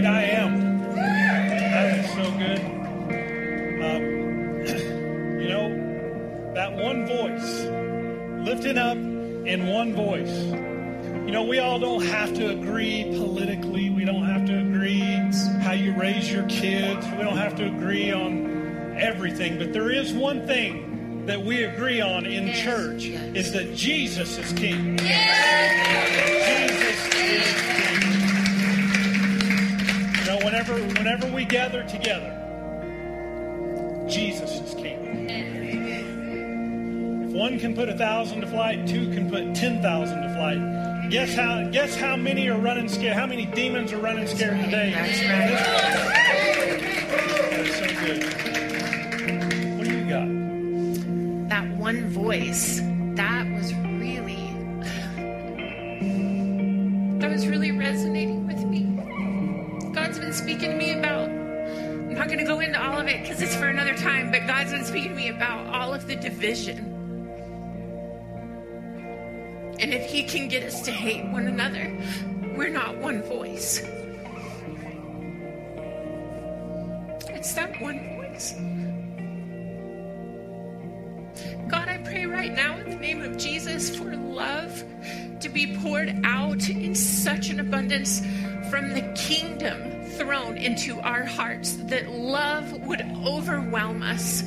great I am. That is so good. Um, you know, that one voice, lifting up in one voice. You know, we all don't have to agree politically. We don't have to agree how you raise your kids. We don't have to agree on everything. But there is one thing that we agree on in Yes, church yes. is that Jesus is king. Jesus is whenever whenever we gather together, Jesus is king. If one can put a thousand to flight, two can put ten thousand to flight. Guess how? Guess how many are running scared? How many demons are running scared today? That's That's so good. What do you got? that one voice that it because it's for another time but god's been speaking to me about all of the division. And if he can get us to hate one another we're not one voice. It's that one voice. God, I pray right now in the name of Jesus for love to be poured out in such an abundance from the kingdom throne into our hearts that love would overwhelm us.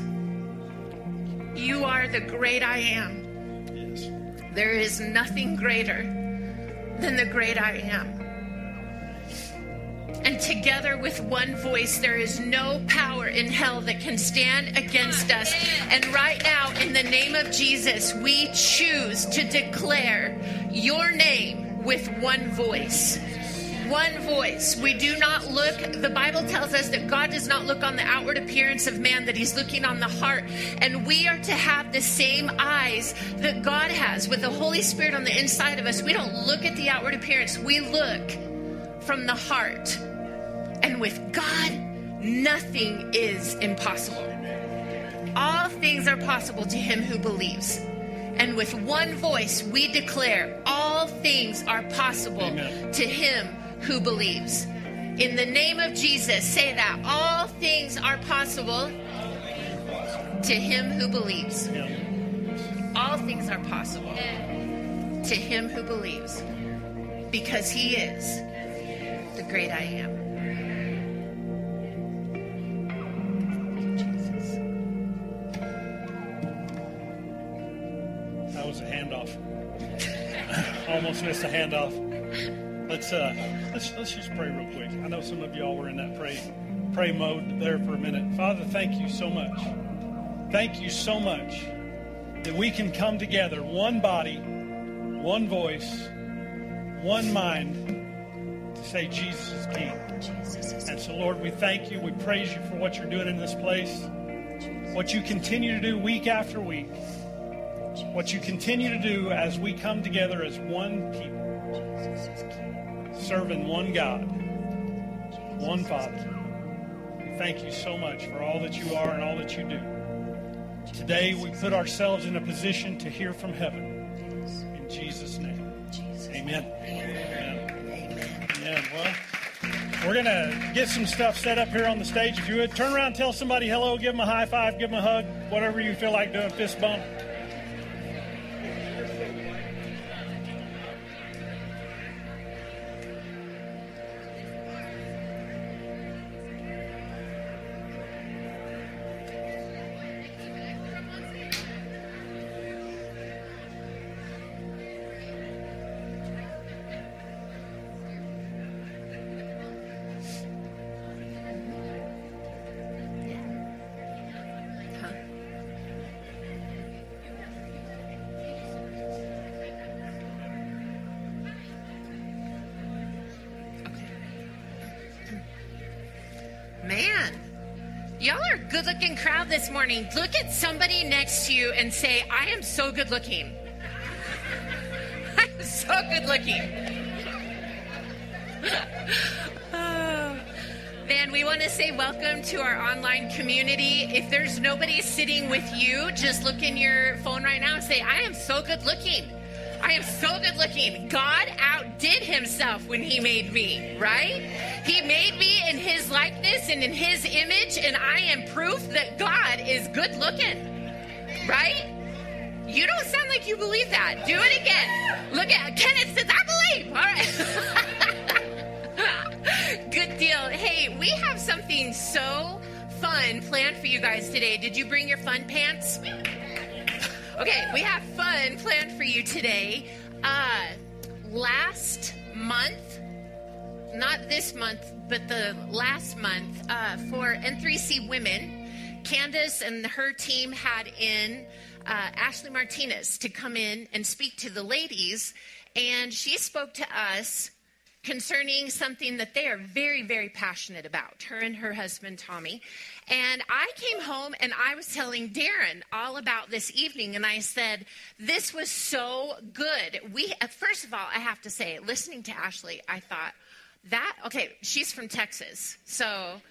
You are the great I am. Yes. There is nothing greater than the great I am. And together with one voice, there is no power in hell that can stand against us. And right now, in the name of Jesus, we choose to declare your name with one voice. One voice. We do not look, the Bible tells us that God does not look on the outward appearance of man, that He's looking on the heart. And we are to have the same eyes that God has with the Holy Spirit on the inside of us. We don't look at the outward appearance, we look from the heart. And with God, nothing is impossible. All things are possible to him who believes. And with one voice, we declare all things are possible Amen. to him who believes. In the name of Jesus, say that all things are possible to him who believes. All things are possible to him who believes because he is the great I am. That was a handoff. Almost missed a handoff. Let's uh let's let's just pray real quick. I know some of y'all were in that pray pray mode there for a minute. Father, thank you so much. Thank you so much that we can come together, one body, one voice, one mind, to say Jesus is King. And so, Lord, we thank you. We praise you for what you're doing in this place, what you continue to do week after week, what you continue to do as we come together as one people, serving one God, one Father. Thank you so much for all that you are and all that you do. Today, we put ourselves in a position to hear from heaven. In Jesus' name. Amen. Amen. Amen. Well, we're going to get some stuff set up here on the stage. If you would turn around, tell somebody hello, give them a high five, give them a hug, whatever you feel like doing, fist bump. Good looking crowd this morning. Look at somebody next to you and say, I am so good looking. I'm so good looking. Man, we want to say welcome to our online community. If there's nobody sitting with you, just look in your phone right now and say, I am so good looking. I am so good looking. God outdid himself when he made me, right? He made me in his likeness and in his image, and I am proof that God is good looking. Right? You don't sound like you believe that. Do it again. Look at Kenneth says, I believe. All right. good deal. Hey, we have something so fun planned for you guys today. Did you bring your fun pants? Okay, we have fun planned for you today. Uh, last month, not this month, but the last month, uh, for N3C Women, Candace and her team had in uh, Ashley Martinez to come in and speak to the ladies, and she spoke to us concerning something that they are very, very passionate about, her and her husband, Tommy. And I came home and I was telling Darren all about this evening, and I said, This was so good. We, uh, first of all, I have to say, listening to Ashley, I thought, that, okay, she's from Texas, so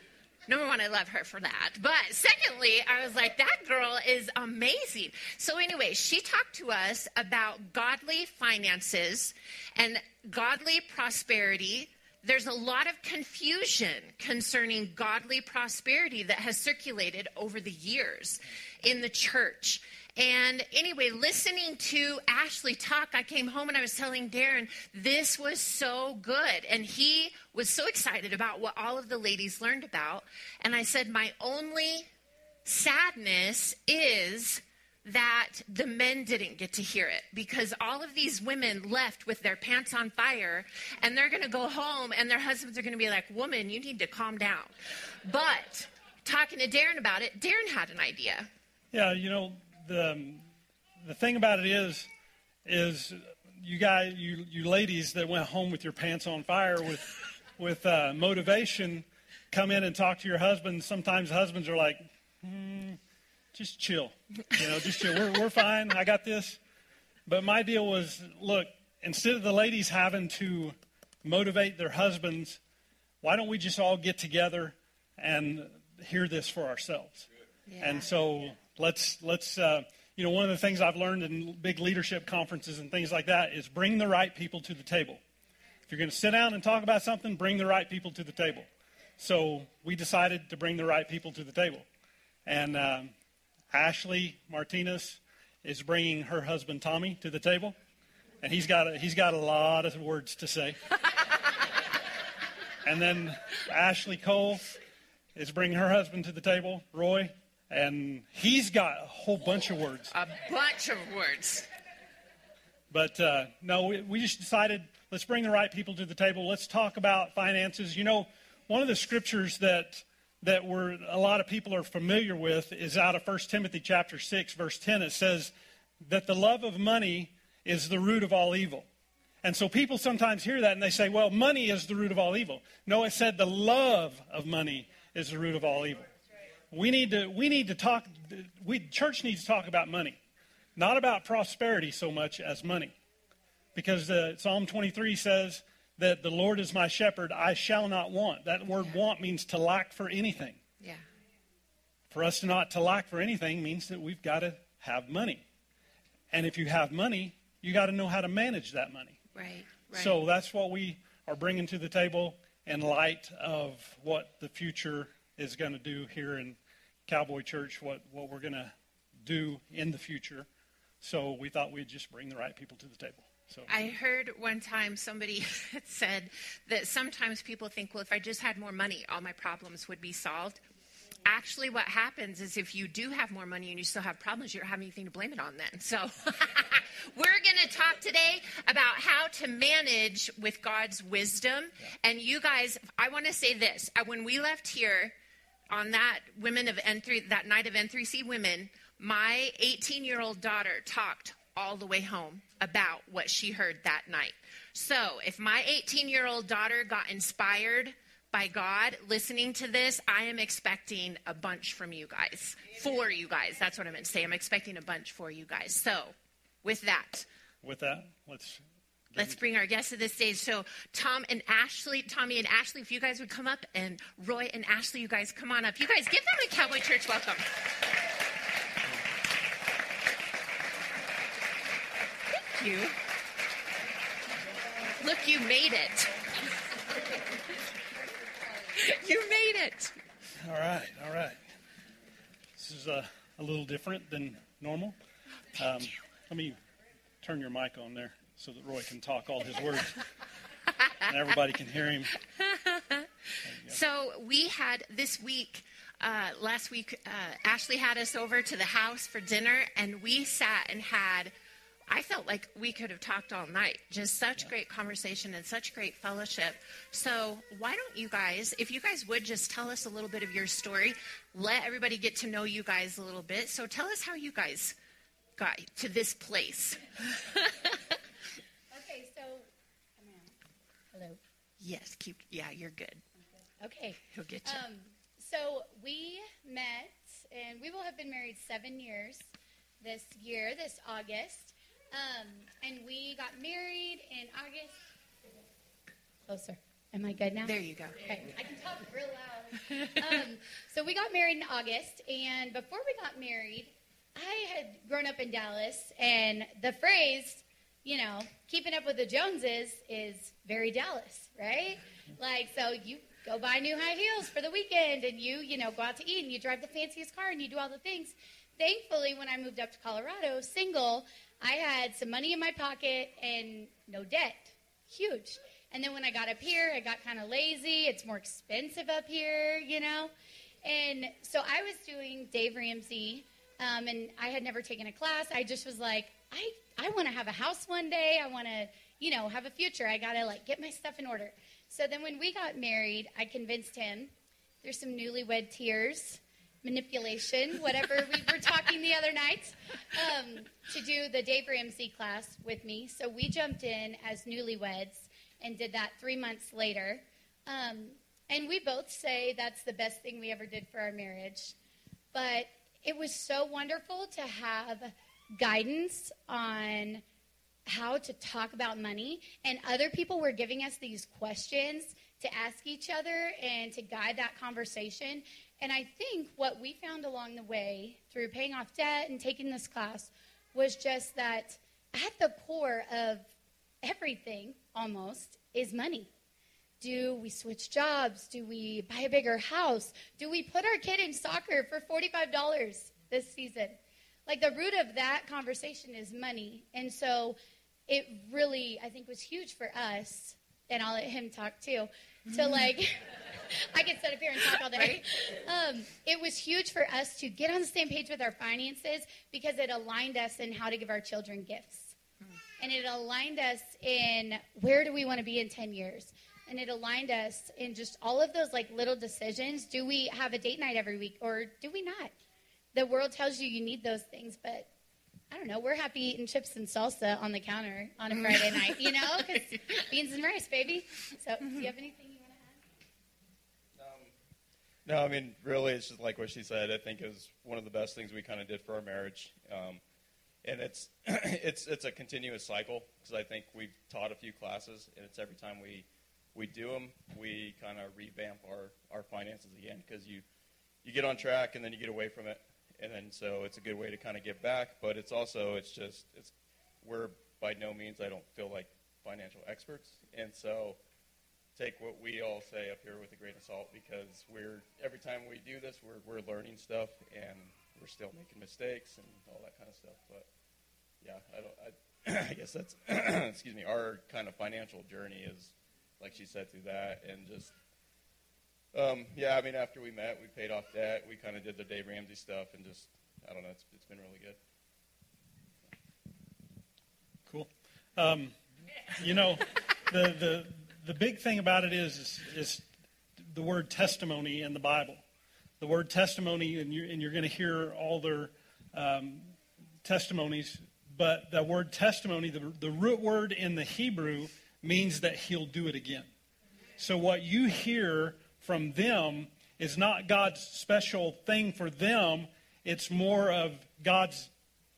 Number one, I love her for that. But secondly, I was like, that girl is amazing. So, anyway, she talked to us about godly finances and godly prosperity. There's a lot of confusion concerning godly prosperity that has circulated over the years in the church. And anyway, listening to Ashley talk, I came home and I was telling Darren, this was so good. And he was so excited about what all of the ladies learned about. And I said, my only sadness is that the men didn't get to hear it because all of these women left with their pants on fire and they're going to go home and their husbands are going to be like, Woman, you need to calm down. But talking to Darren about it, Darren had an idea. Yeah, you know, the the thing about it is, is you guys, you you ladies that went home with your pants on fire with with uh, motivation, come in and talk to your husband. Sometimes husbands are like, hmm, just chill, you know, just chill. We're we're fine. I got this. But my deal was, look, instead of the ladies having to motivate their husbands, why don't we just all get together and hear this for ourselves? Yeah. And so Let's let's uh, you know one of the things I've learned in big leadership conferences and things like that is bring the right people to the table. If you're going to sit down and talk about something, bring the right people to the table. So we decided to bring the right people to the table, and uh, Ashley Martinez is bringing her husband Tommy to the table, and he's got a, he's got a lot of words to say. and then Ashley Cole is bringing her husband to the table, Roy, and he's got a whole bunch of words. A bunch of words. But uh, no, we, we just decided let's bring the right people to the table. Let's talk about finances. You know, one of the scriptures that that we're, a lot of people are familiar with is out of 1 Timothy chapter 6, verse 10. It says that the love of money is the root of all evil. And so people sometimes hear that and they say, well, money is the root of all evil. No, it said the love of money is the root of all evil. We need to, we need to talk, we, church needs to talk about money, not about prosperity so much as money. Because uh, Psalm 23 says that the Lord is my shepherd, I shall not want. That word yeah. want means to lack for anything. Yeah. For us to not to lack for anything means that we've got to have money. And if you have money, you got to know how to manage that money. Right, right. So that's what we are bringing to the table in light of what the future is going to do here in Cowboy Church, what, what we're going to do in the future. So we thought we'd just bring the right people to the table. So I heard one time somebody said that sometimes people think, well, if I just had more money, all my problems would be solved. Actually, what happens is if you do have more money and you still have problems, you don't have anything to blame it on then. So, we're going to talk today about how to manage with God's wisdom. Yeah. And you guys, I want to say this. When we left here, on that women of N3 that night of N3C women, my 18 year old daughter talked all the way home about what she heard that night. So if my 18 year old daughter got inspired by God listening to this, I am expecting a bunch from you guys. For you guys. That's what I meant to say. I'm expecting a bunch for you guys. So with that. With that, let's Let's bring our guests to the stage. So, Tom and Ashley, Tommy and Ashley, if you guys would come up, and Roy and Ashley, you guys come on up. You guys give them a Cowboy Church welcome. Thank you. Look, you made it. You made it. All right, all right. This is uh, a little different than normal. Um, let me turn your mic on there so that Roy can talk all his words and everybody can hear him. So we had this week, uh, last week, uh, Ashley had us over to the house for dinner, and we sat and had. I felt like we could have talked all night. Just such great conversation and such great fellowship. So, why don't you guys, if you guys would just tell us a little bit of your story, let everybody get to know you guys a little bit. So, tell us how you guys got to this place. Okay, so, come on. Hello. yes, keep, yeah, you're good. Okay. He'll get you. Um, so we met, and we will have been married seven years this year, this August. Um, and we got married in August. Closer. Am I good now? there you go. Okay, I can talk real loud. um, so we got married in August, and before we got married, I had grown up in Dallas, and the phrase, you know, keeping up with the Joneses is very Dallas, right? Like, so you go buy new high heels for the weekend, and you, you know, go out to eat, and you drive the fanciest car, and you do all the things. Thankfully, when I moved up to Colorado, single, I had some money in my pocket and no debt. Huge. And then when I got up here, I got kind of lazy. It's more expensive up here, you know? And so I was doing Dave Ramsey, um, and I had never taken a class. I just was like, I, I want to have a house one day. I want to, you know, have a future. I got to, like, get my stuff in order. So then when we got married, I convinced him. There's some newlywed tears, manipulation, whatever we were talking the other night, um, to do the Dave Ramsey class with me. So we jumped in as newlyweds and did that three months later. Um, and we both say that's the best thing we ever did for our marriage. But it was so wonderful to have guidance on how to talk about money. And other people were giving us these questions to ask each other and to guide that conversation. And I think what we found along the way through paying off debt and taking this class was just that at the core of everything almost is money. Do we switch jobs? Do we buy a bigger house? Do we put our kid in soccer for $45 this season? Like the root of that conversation is money. And so it really, I think, was huge for us, and I'll let him talk too, to like, I could sit up here and talk all day. Um, it was huge for us to get on the same page with our finances because it aligned us in how to give our children gifts. And it aligned us in where do we want to be in 10 years? And it aligned us in just all of those like little decisions. Do we have a date night every week or do we not the world tells you you need those things but i don't know. We're happy eating chips and salsa on the counter on a friday night you know? Because beans and rice baby. So do you have anything you want to add? Um, no, I mean, really, it's just like what she said. I think it was one of the best things we kind of did for our marriage, um, and it's it's it's a continuous cycle because I think we've taught a few classes, and it's every time we we do them, we kind of revamp our our finances again because you you get on track and then you get away from it, and then so it's a good way to kind of give back. But it's also it's just it's we're by no means I don't feel like financial experts, and so take what we all say up here with a grain of salt because we're every time we do this we're we're learning stuff and we're still making mistakes and all that kind of stuff but yeah I don't I, I guess that's excuse me our kind of financial journey is like she said through that and just um, yeah I mean after we met we paid off debt we kind of did the Dave Ramsey stuff and just I don't know it's it's been really good Cool. Um, you know, the, the, the big thing about it is, is, is the word testimony in the Bible. The word testimony, and you're, and you're going to hear all their um, testimonies, but the word testimony, the, the root word in the Hebrew, means that he'll do it again. So what you hear from them is not God's special thing for them, it's more of God's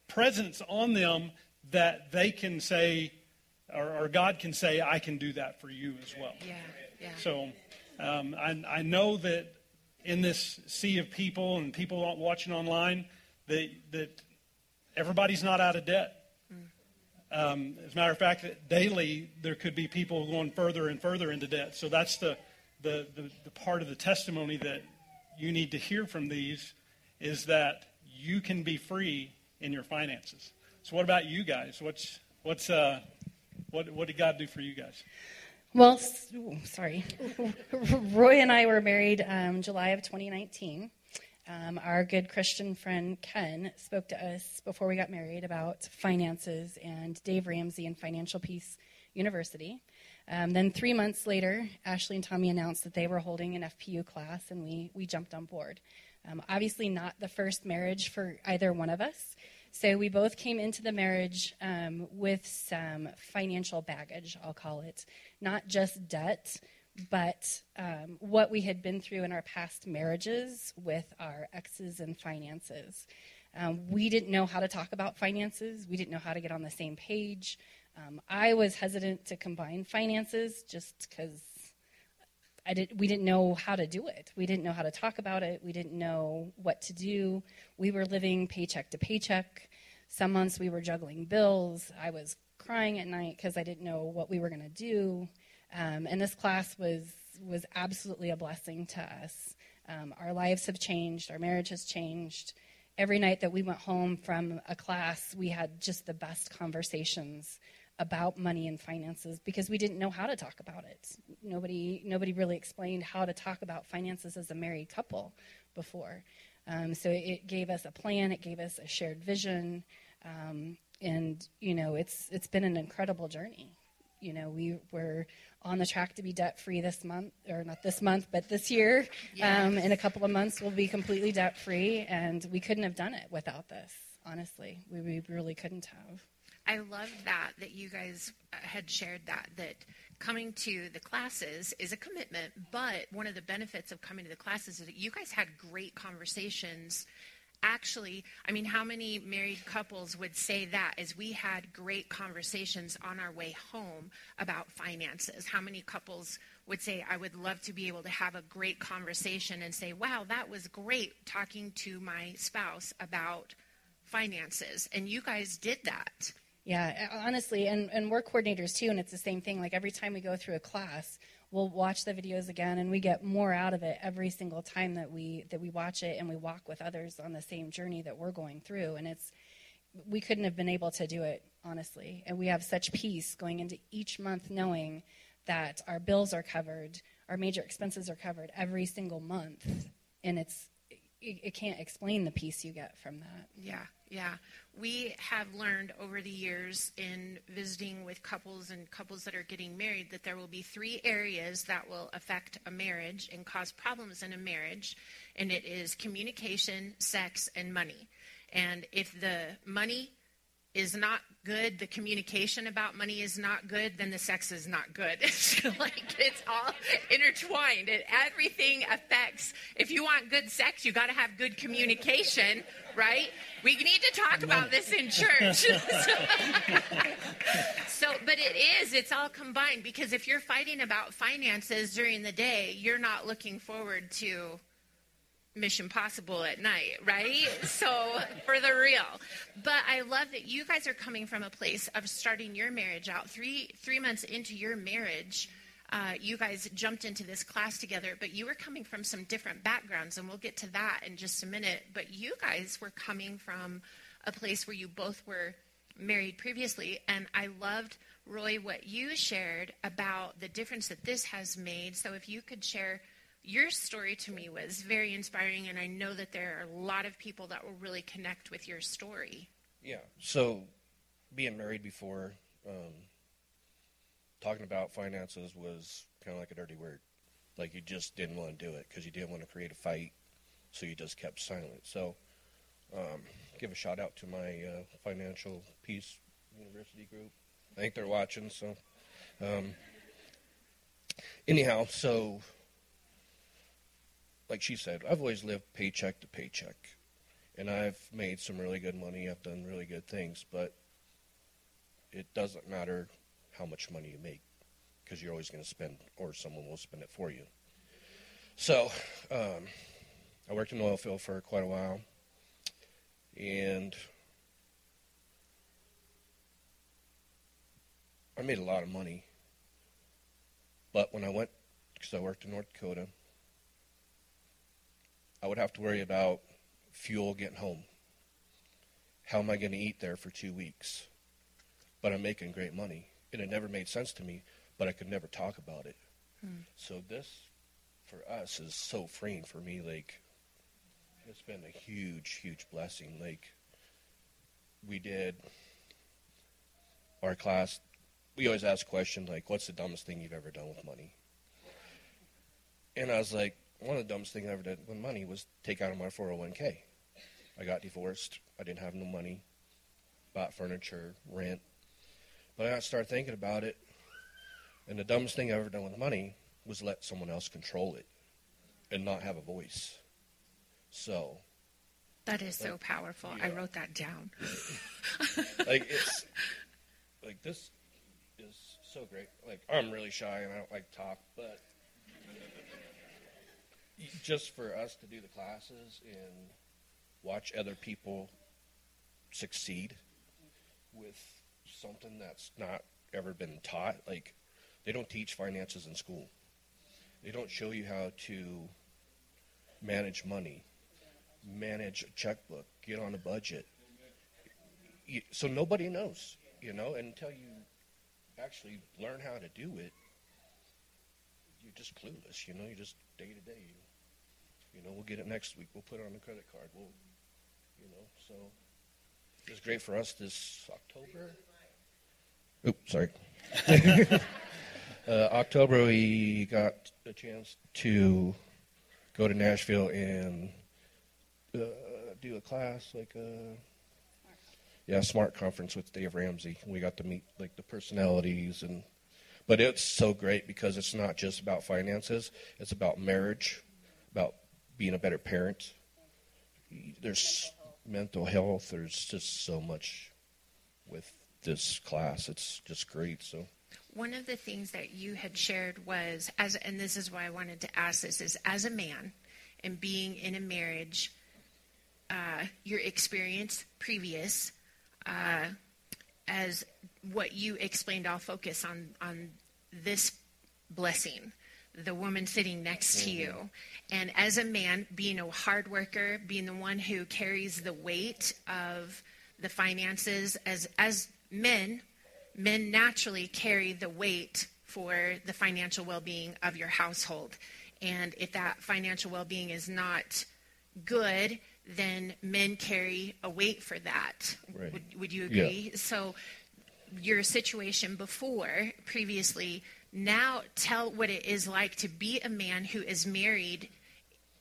presence on them that they can say, or, or God can say, I can do that for you as well. Yeah, yeah. So um, I, I know that in this sea of people and people watching online, that, that everybody's not out of debt. Um, as a matter of fact, daily there could be people going further and further into debt. So that's the the, the, the part of the testimony that you need to hear from these is that you can be free in your finances. So, what about you guys? What's what's uh, what what did God do for you guys? Well, sorry, Roy and I were married um, July of 2019. Um, our good Christian friend Ken spoke to us before we got married about finances and Dave Ramsey and Financial Peace University. Um, then three months later, Ashley and Tommy announced that they were holding an FPU class, and we we jumped on board. Um, obviously, not the first marriage for either one of us. So we both came into the marriage um, with some financial baggage, I'll call it. Not just debt, but um, what we had been through in our past marriages with our exes and finances. Um, we didn't know how to talk about finances, we didn't know how to get on the same page. Um, I was hesitant to combine finances just because I did, we didn't know how to do it. We didn't know how to talk about it. We didn't know what to do. We were living paycheck to paycheck. Some months we were juggling bills. I was crying at night because I didn't know what we were going to do. Um, and this class was was absolutely a blessing to us. Um, our lives have changed. Our marriage has changed. Every night that we went home from a class, we had just the best conversations about money and finances because we didn't know how to talk about it. Nobody, nobody really explained how to talk about finances as a married couple before. Um, so it gave us a plan, it gave us a shared vision, um, and you know it's it's been an incredible journey. You know we were on the track to be debt free this month, or not this month, but this year. Yes. Um, in a couple of months, we'll be completely debt free, and we couldn't have done it without this. Honestly, we, we really couldn't have. I love that that you guys uh, had shared that that coming to the classes is a commitment, but one of the benefits of coming to the classes is that you guys had great conversations. Actually, I mean, how many married couples would say that as we had great conversations on our way home about finances? How many couples would say, I would love to be able to have a great conversation and say, wow, that was great talking to my spouse about finances? And you guys did that. Yeah, honestly, and, and we're coordinators too, and it's the same thing. Like every time we go through a class, we'll watch the videos again, and we get more out of it every single time that we that we watch it, and we walk with others on the same journey that we're going through. And it's we couldn't have been able to do it honestly, and we have such peace going into each month, knowing that our bills are covered, our major expenses are covered every single month, and it's it, it can't explain the peace you get from that. Yeah, yeah. We have learned over the years in visiting with couples and couples that are getting married that there will be three areas that will affect a marriage and cause problems in a marriage, and it is communication, sex, and money. And if the money is not good, the communication about money is not good, then the sex is not good. It's like it's all intertwined. and everything affects. If you want good sex, you got to have good communication, right? We need to talk about this in church. so, but it is. It's all combined because if you're fighting about finances during the day, you're not looking forward to Mission Possible at night, right? so for the real. But I love that you guys are coming from a place of starting your marriage out three three months into your marriage. Uh, you guys jumped into this class together, but you were coming from some different backgrounds, and we'll get to that in just a minute. But you guys were coming from a place where you both were married previously, and I loved Roy what you shared about the difference that this has made. So if you could share your story to me was very inspiring, and I know that there are a lot of people that will really connect with your story. Yeah. So, being married before, um, talking about finances was kind of like a dirty word. Like you just didn't want to do it because you didn't want to create a fight, so you just kept silent. So, um, give a shout out to my uh, Financial Peace University group. I think they're watching. So, um, anyhow, so like she said, I've always lived paycheck to paycheck. And I've made some really good money. I've done really good things. But it doesn't matter how much money you make because you're always going to spend, or someone will spend it for you. So um, I worked in the oil field for quite a while. And I made a lot of money. But when I went because I worked in North Dakota. I would have to worry about fuel getting home. How am I going to eat there for two weeks? But I'm making great money. And it never made sense to me, but I could never talk about it. Hmm. So this, for us, is so freeing for me. Like, it's been a huge, huge blessing. Like, we did our class. We always ask a question like, "What's the dumbest thing you've ever done with money?" And I was like, one of the dumbest things I ever did with money was take out of my 401k. I got divorced. I didn't have no money. Bought furniture, rent. But I started thinking about it, and the dumbest thing I ever done with money was let someone else control it and not have a voice. So, That is so powerful. I wrote that down. like it's like this is so great. Like I'm really shy and I don't like talk, but just for us to do the classes and watch other people succeed with something that's not ever been taught, like they don't teach finances in school. They don't show you how to manage money, manage a checkbook, get on a budget so nobody knows, you know, until you actually learn how to do it. You're just clueless, you know. you're just day to day, you, know, we'll get it next week. We'll put it on the credit card. We'll, you know, so it's great for us this October. Oops, sorry. uh, October, we got a chance to go to Nashville and uh, do a class like a yeah, smart conference with Dave Ramsey. We got to meet like the personalities and but it's so great because it's not just about finances, it's about marriage, about being a better parent. There's mental health, there's just so much with this class. It's just great. So One of the things that you had shared was as and this is why I wanted to ask this is as a man and being in a marriage, uh, your experience previous, uh, as what you explained, I'll focus on on this blessing, the woman sitting next to you, mm-hmm. and as a man being a hard worker, being the one who carries the weight of the finances, as as men, men naturally carry the weight for the financial well-being of your household, and if that financial well-being is not good, then men carry a weight for that. Right. Would, would you Yeah. agree? So, your situation before, previously, now tell what it is like to be a man who is married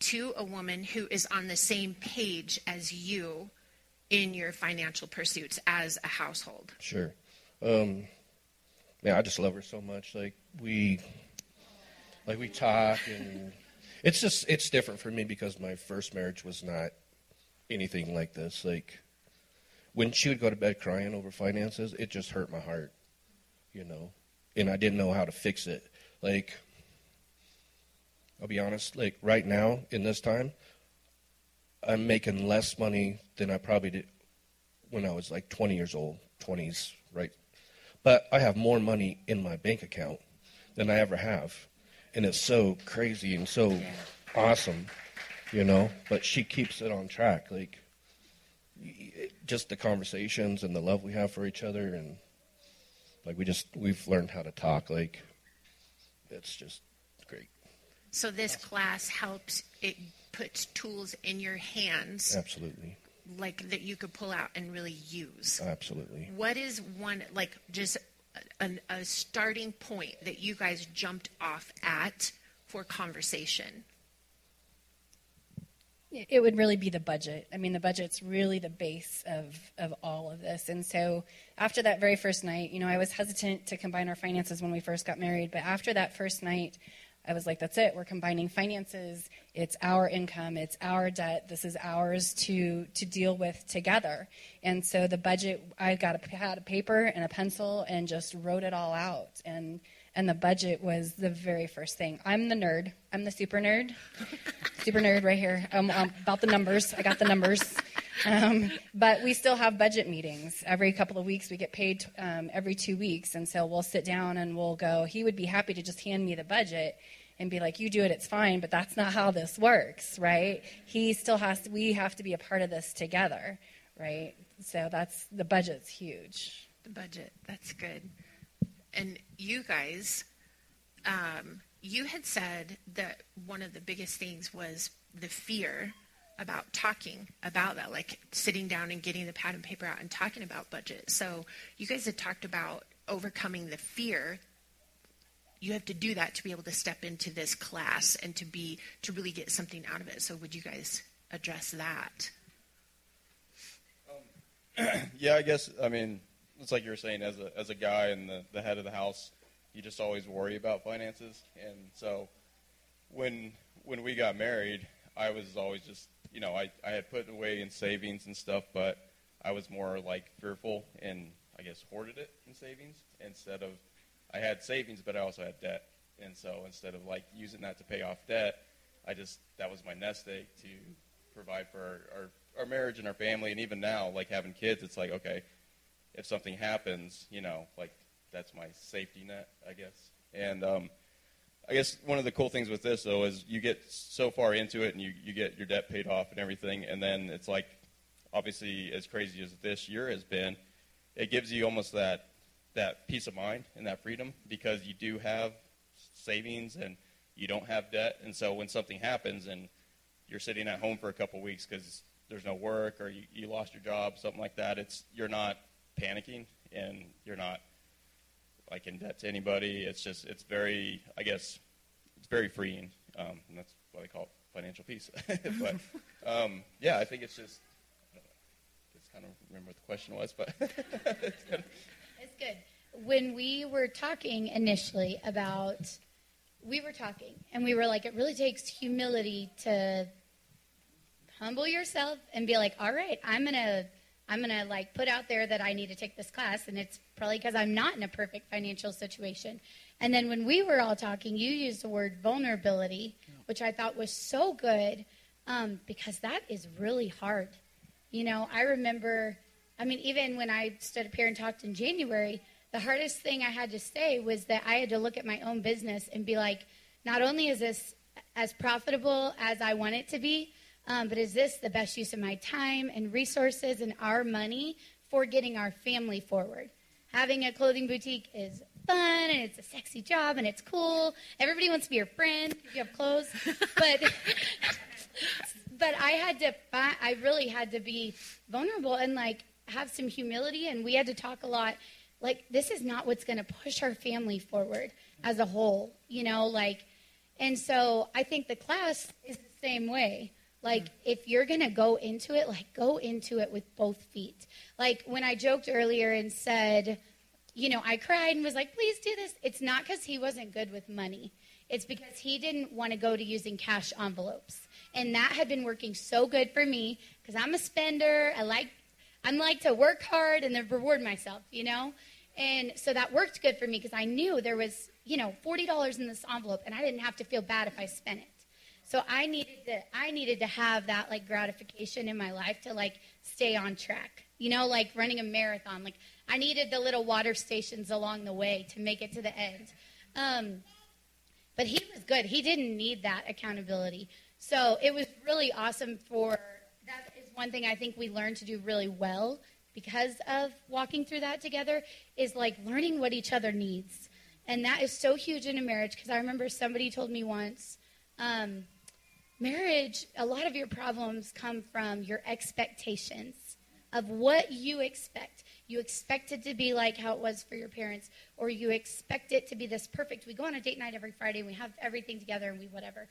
to a woman who is on the same page as you in your financial pursuits as a household. Sure. Um, yeah, I just love her so much. Like we, like we talk, and it's just it's different for me because my first marriage was not anything like this. Like when she would go to bed crying over finances, it just hurt my heart, you know. And I didn't know how to fix it. Like I'll be honest, like right now in this time, I'm making less money than I probably did when I was like 20 years old, 20s, right? But I have more money in my bank account than I ever have. And it's so crazy and so awesome, you know? But she keeps it on track. Like, just the conversations and the love we have for each other. And, like, we just, we've learned how to talk. Like, it's just great. So this class helps it puts tools in your hands Absolutely. like that you could pull out and really use. Absolutely. What is one like just a, a starting point that you guys jumped off at for conversation? It would really be the budget. I mean, the budget's really the base of, of all of this. And so, after that very first night, you know, I was hesitant to combine our finances when we first got married. But after that first night, I was like, that's it. We're combining finances. It's our income. It's our debt. This is ours to, to deal with together. And so, the budget, I got a pad of paper and a pencil and just wrote it all out. And and the budget was the very first thing. I'm the nerd. I'm the super nerd. super nerd right here. Um, um, about the numbers. I got the numbers. Um, but we still have budget meetings every couple of weeks. We get paid um, every two weeks, and so we'll sit down and we'll go. He would be happy to just hand me the budget, and be like, you do it, it's fine, but that's not how this works, right? He still has to, we have to be a part of this together, right? So that's, the budget's huge. The budget, that's good. And you guys, um, you had said that one of the biggest things was the fear about talking about that, like sitting down and getting the pad and paper out and talking about budget. So you guys had talked about overcoming the fear. You have to do that to be able to step into this class and to be to really get something out of it. So would you guys address that? Um, yeah, I guess. I mean, it's like you were saying, as a as a guy and the, the head of the house, you just always worry about finances. And so, when when we got married, I was always just you know, I, I had put away in savings and stuff, but I was more like fearful and I guess hoarded it in savings instead of I had savings, but I also had debt. And so instead of like using that to pay off debt, I just that was my nest egg to provide for our, our, our marriage and our family. And even now, like having kids, it's like okay, if something happens, you know, like that's my safety net, I guess. And um, I guess one of the cool things with this though is you get so far into it and you, you get your debt paid off and everything, and then it's like obviously as crazy as this year has been, it gives you almost that that peace of mind and that freedom because you do have savings and you don't have debt, and so when something happens and you're sitting at home for a couple weeks because there's no work or you, you lost your job, something like that, it's you're not panicking and you're not like in debt to anybody. It's just it's very I guess it's very freeing, um, and that's what I call financial peace. but um, yeah, I think it's just it's kind of remember what the question was, but it's, kind of, it's good. When we were talking initially about we were talking and we were like it really takes humility to humble yourself and be like all right i'm going to I'm going to like put out there that I need to take this class, and it's probably because I'm not in a perfect financial situation. And then when we were all talking, you used the word vulnerability, which I thought was so good um, because that is really hard. You know, I remember, I mean, even when I stood up here and talked in January, the hardest thing I had to say was that I had to look at my own business and be like, not only is this as profitable as I want it to be, um, but is this the best use of my time and resources and our money for getting our family forward? Having a clothing boutique is fun and it's a sexy job and it's cool. Everybody wants to be your friend if you have clothes. But but I had to I really had to be vulnerable and like have some humility and we had to talk a lot like this is not what's going to push our family forward as a whole, you know, like and so I think the class is the same way. Like, mm-hmm. if you're going to go into it, like, go into it with both feet. Like, when I joked earlier and said, you know, I cried and was like, please do this, it's not because he wasn't good with money. It's because he didn't want to go to using cash envelopes. And that had been working so good for me because I'm a spender. I like, I'm like to work hard and then reward myself, you know? And so that worked good for me because I knew there was, you know, $40 in this envelope and I didn't have to feel bad if I spent it. So I needed to I needed to have that like gratification in my life to like stay on track. You know, like running a marathon. Like I needed the little water stations along the way to make it to the end. Um, but he was good. He didn't need that accountability. So it was really awesome for that is one thing I think we learned to do really well because of walking through that together is like learning what each other needs. And that is so huge in a marriage because I remember somebody told me once, um, marriage, a lot of your problems come from your expectations of what you expect. You expect it to be like how it was for your parents, or you expect it to be this perfect. We go on a date night every Friday and we have everything together and we whatever.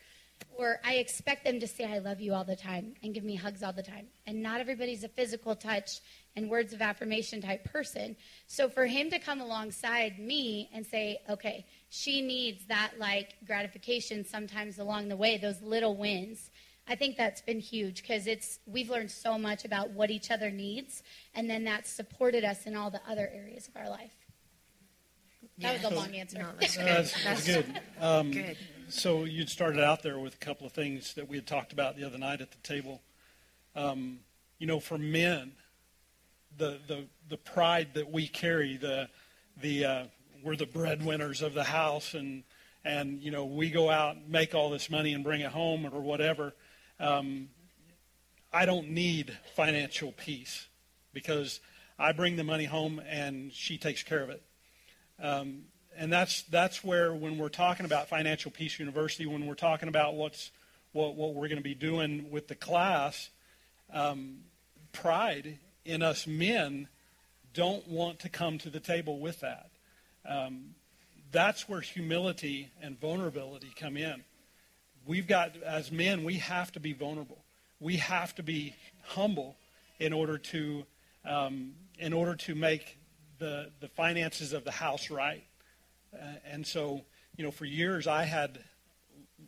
Or I expect them to say, I love you all the time and give me hugs all the time. And not everybody's a physical touch and words of affirmation type person. So for him to come alongside me and say, okay, she needs that like gratification sometimes along the way, those little wins. I think that's been huge because it's we've learned so much about what each other needs, and then that's supported us in all the other areas of our life. That was a long answer. No, that's good. That's, that's good. Um, good. So you started out there with a couple of things that we had talked about the other night at the table. Um, you know, for men, the, the the pride that we carry, the the uh, we're the breadwinners of the house, and and you know we go out and make all this money and bring it home or whatever. Um, I don't need financial peace because I bring the money home and she takes care of it. Um, and that's that's where when we're talking about Financial Peace University, when we're talking about what's what, what we're going to be doing with the class, um, pride in us men don't want to come to the table with that. Um, that's where humility and vulnerability come in. We've got, as men, we have to be vulnerable. We have to be humble in order to, um, in order to make the, the finances of the house right. Uh, and so, you know, for years I had,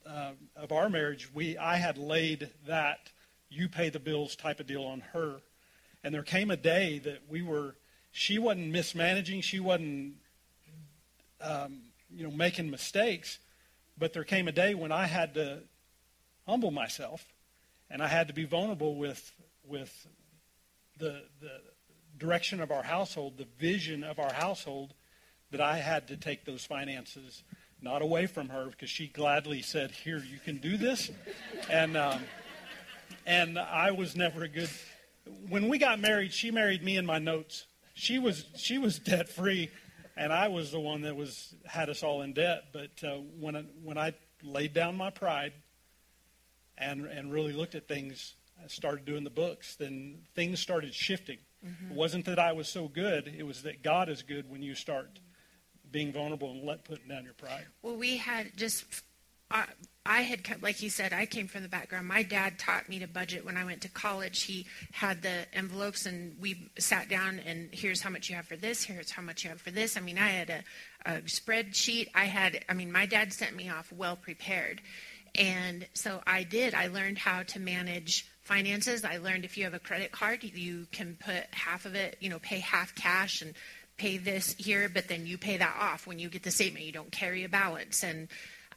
uh, of our marriage, we, I had laid that you pay the bills type of deal on her. And there came a day that we were, she wasn't mismanaging, she wasn't, um, you know, making mistakes, but there came a day when I had to humble myself and I had to be vulnerable with, with the, the direction of our household, the vision of our household, that I had to take those finances not away from her because she gladly said, "Here, you can do this," and um, and I was never a good. When we got married, she married me in my notes. She was she was debt free, and I was the one that was had us all in debt. But uh, when I, when I laid down my pride and and really looked at things, I started doing the books. Then things started shifting. Mm-hmm. It wasn't that I was so good; it was that God is good when you start being vulnerable and let putting down your pride. Well, we had just uh, I had, like you said, I came from the background. My dad taught me to budget when I went to college. He had the envelopes, and we sat down and here's how much you have for this. Here's how much you have for this. I mean, I had a, a spreadsheet. I had, I mean, my dad sent me off well prepared, and so I did. I learned how to manage finances. I learned if you have a credit card, you can put half of it, you know, pay half cash and pay this here, but then you pay that off when you get the statement. You don't carry a balance and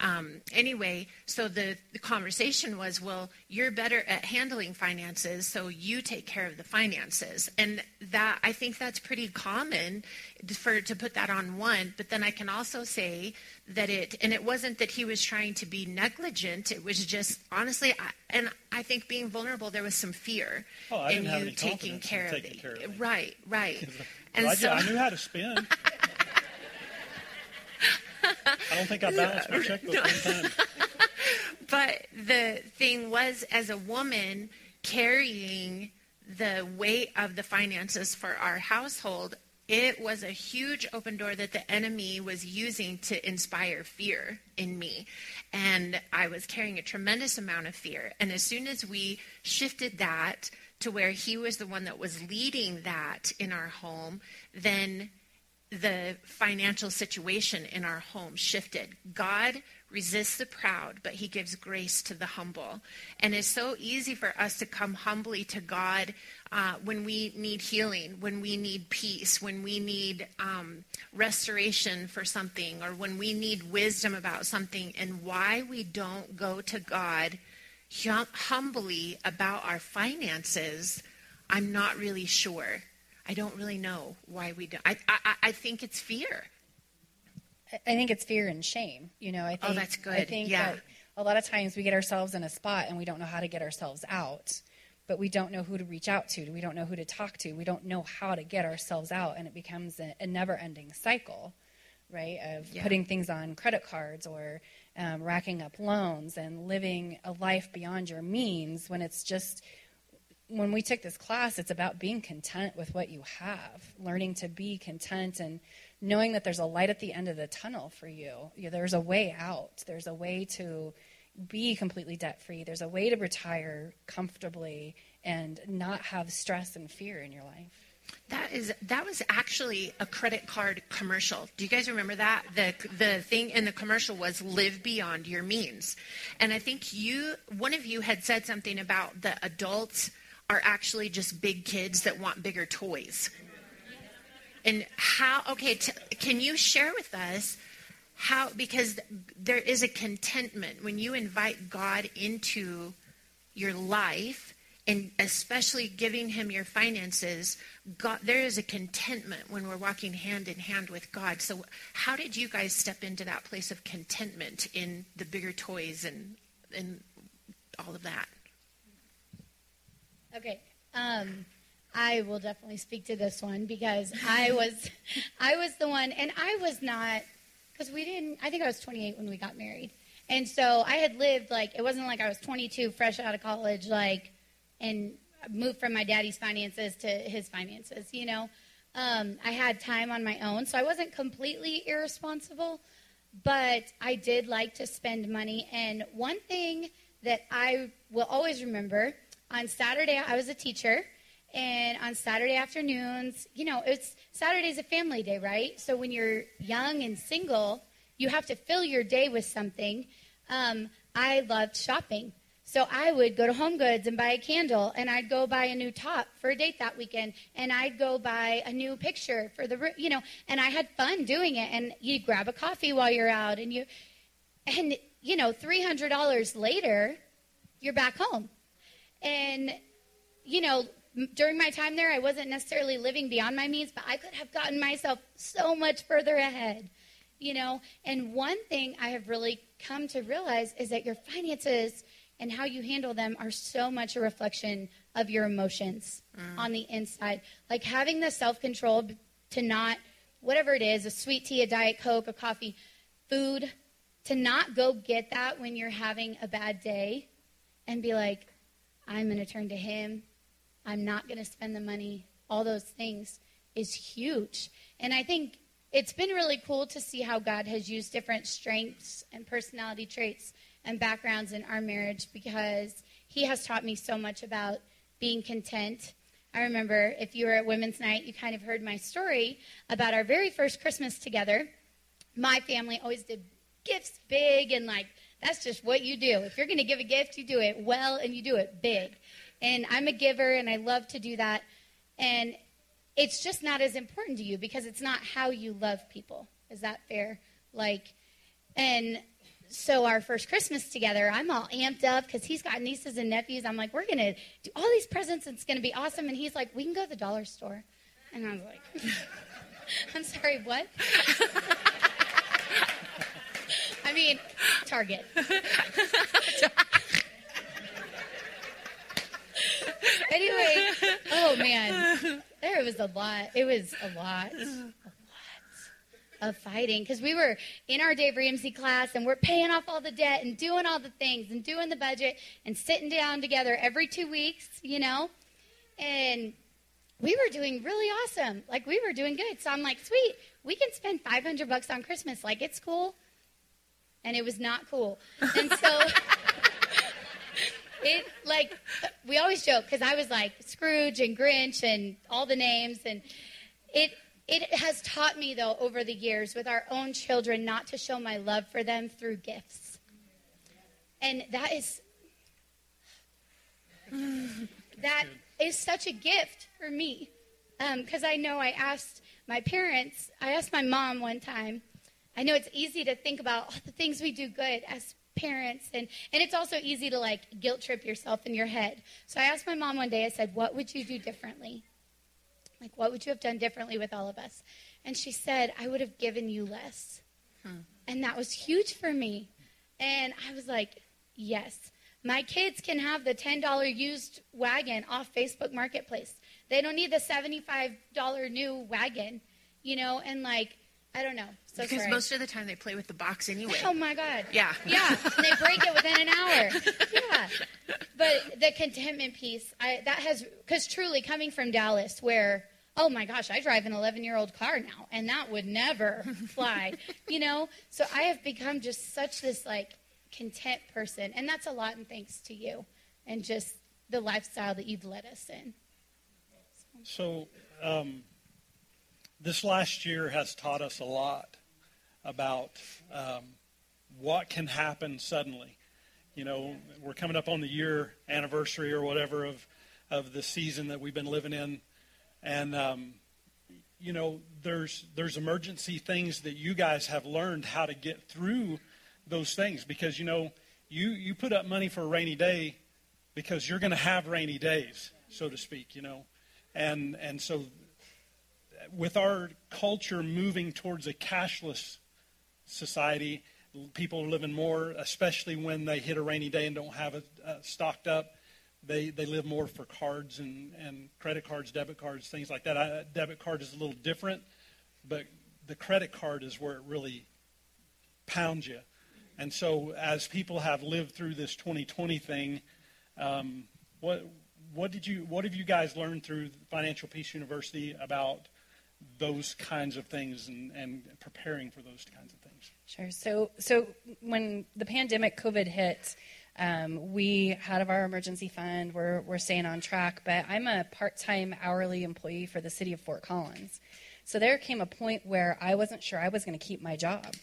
um, anyway, so the, the conversation was, well, you're better at handling finances, so you take care of the finances. And that I think that's pretty common for to put that on one. But then I can also say that it, and it wasn't that he was trying to be negligent. It was just honestly, I, and I think being vulnerable, there was some fear oh, in you taking care of it. Care of right, right. and I, so, I knew how to spend. I don't think I balanced my checkbook no. one time. but the thing was, as a woman carrying the weight of the finances for our household, it was a huge open door that the enemy was using to inspire fear in me. And I was carrying a tremendous amount of fear. And as soon as we shifted that to where he was the one that was leading that in our home, then the financial situation in our home shifted. God resists the proud, but he gives grace to the humble. And it's so easy for us to come humbly to God uh, when we need healing, when we need peace, when we need um, restoration for something, or when we need wisdom about something. And why we don't go to God hum- humbly about our finances, I'm not really sure. I don't really know why we don't. I, I, I think it's fear. I think it's fear and shame. You know, I oh, think, oh, that's good. I think yeah. that a lot of times we get ourselves in a spot and we don't know how to get ourselves out, but we don't know who to reach out to. We don't know who to talk to. We don't know how to get ourselves out, and it becomes a, a never-ending cycle, right? Of yeah. putting things on credit cards or um, racking up loans and living a life beyond your means when it's just when we took this class, it's about being content with what you have, learning to be content and knowing that there's a light at the end of the tunnel for you. There's a way out, there's a way to be completely debt free, there's a way to retire comfortably and not have stress and fear in your life. That is that was actually a credit card commercial. Do you guys remember that? The the thing in the commercial was live beyond your means. And I think you one of you had said something about the adults are actually just big kids that want bigger toys. And how, okay, t- can you share with us how, because there is a contentment when you invite God into your life, and especially giving him your finances, God, there is a contentment when we're walking hand in hand with God. So, how did you guys step into that place of contentment in the bigger toys and and all of that? Okay. Um, I will definitely speak to this one because I was, I was the one, and I was not, because we didn't. I think I was 28 when we got married, and so I had lived like it wasn't like I was 22, fresh out of college, like, and moved from my daddy's finances to his finances. You know, um, I had time on my own, so I wasn't completely irresponsible, but I did like to spend money. And one thing that I will always remember on Saturday, I was a teacher. And on Saturday afternoons, you know, it's Saturday's a family day, right? So when you're young and single, you have to fill your day with something. Um, I loved shopping. So I would go to Home Goods and buy a candle, and I'd go buy a new top for a date that weekend, and I'd go buy a new picture for the, room, you know, and I had fun doing it. And you grab a coffee while you're out, and you, and you know, three hundred dollars later, you're back home, and you know, during my time there, I wasn't necessarily living beyond my means, but I could have gotten myself so much further ahead, you know. And one thing I have really come to realize is that your finances and how you handle them are so much a reflection of your emotions mm. on the inside. Like having the self control to not, whatever it is, a sweet tea, a diet coke, a coffee, food, to not go get that when you're having a bad day and be like, I'm going to turn to him I'm not going to spend the money, all those things is huge. And I think it's been really cool to see how God has used different strengths and personality traits and backgrounds in our marriage because He has taught me so much about being content. I remember if you were at Women's Night, you kind of heard my story about our very first Christmas together. My family always did gifts big and like, that's just what you do. If you're going to give a gift, you do it well and you do it big. And I'm a giver and I love to do that. And it's just not as important to you because it's not how you love people. Is that fair? Like, and so our first Christmas together, I'm all amped up because he's got nieces and nephews. I'm like, we're to do all these presents. It's to be awesome. And he's like, we can go to the dollar store. And I was like, I'm sorry, what? I mean, Target. anyway, oh man, there was a lot. It was a lot of fighting because we were in our Dave Ramsey class and we're paying off all the debt and doing all the things and doing the budget and sitting down together every two weeks, you know, and we were doing really awesome. Like we were doing good. So I'm like, sweet, we can spend 500 bucks on Christmas. Like it's cool. And it was not cool. And so it like we always joke because I was like Scrooge and Grinch and all the names, and it it has taught me though over the years with our own children not to show my love for them through gifts, and that is that is such a gift for me. Because um, I know I asked my parents, I asked my mom one time. I know it's easy to think about all the things we do good as parents and and it's also easy to like guilt trip yourself in your head. So i asked my mom one day i said what would you do differently like what would you have done differently with all of us and she said i would have given you less hmm. and that was huge for me and i was like yes my kids can have the $10 used wagon off facebook marketplace they don't need the $75 new wagon you know and like I don't know. So because sorry. most of the time they play with the box anyway. Oh my god. Yeah. Yeah. And they break it within an hour. Yeah. But the contentment piece, I that has because truly coming from Dallas, where oh my gosh, I drive an 11 year old car now, and that would never fly. You know. So I have become just such this like content person, and that's a lot, and thanks to you, and just the lifestyle that you've led us in. So. um this last year has taught us a lot about um, what can happen suddenly. You know, we're coming up on the year anniversary or whatever of of the season that we've been living in, and um, you know, there's there's emergency things that you guys have learned how to get through those things because you know you you put up money for a rainy day because you're going to have rainy days, so to speak, you know. And, and so with our culture moving towards a cashless society, people are living more, especially when they hit a rainy day and don't have it uh, stocked up. They, they live more for cards and, and credit cards, debit cards, things like that. I, debit card is a little different, but the credit card is where it really pounds you. And so, as people have lived through this 2020 thing, um, what what did you what have you guys learned through Financial Peace University about those kinds of things and, and preparing for those kinds of things? Sure. So so when the pandemic COVID hit, um, we out of our emergency fund, we're we're staying on track. But I'm a part time hourly employee for the city of Fort Collins. So there came a point where I wasn't sure I was going to keep my job.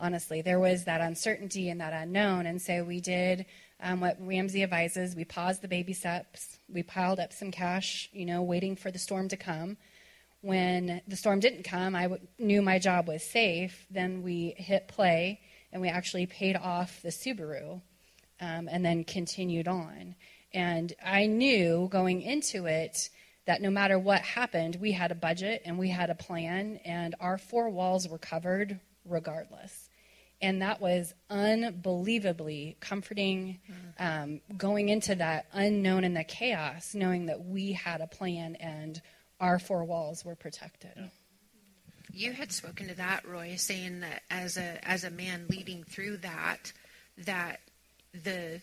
Honestly, there was that uncertainty and that unknown. And so we did um, what Ramsey advises. We paused the baby steps. We piled up some cash, you know, waiting for the storm to come. When the storm didn't come, I w- knew my job was safe. Then we hit play and we actually paid off the Subaru um, and then continued on. And I knew going into it that no matter what happened, we had a budget and we had a plan, and our four walls were covered regardless. And that was unbelievably comforting um, going into that unknown and the chaos, knowing that we had a plan and our four walls were protected. You had spoken to that, Roy, saying that as a as a man leading through that, that the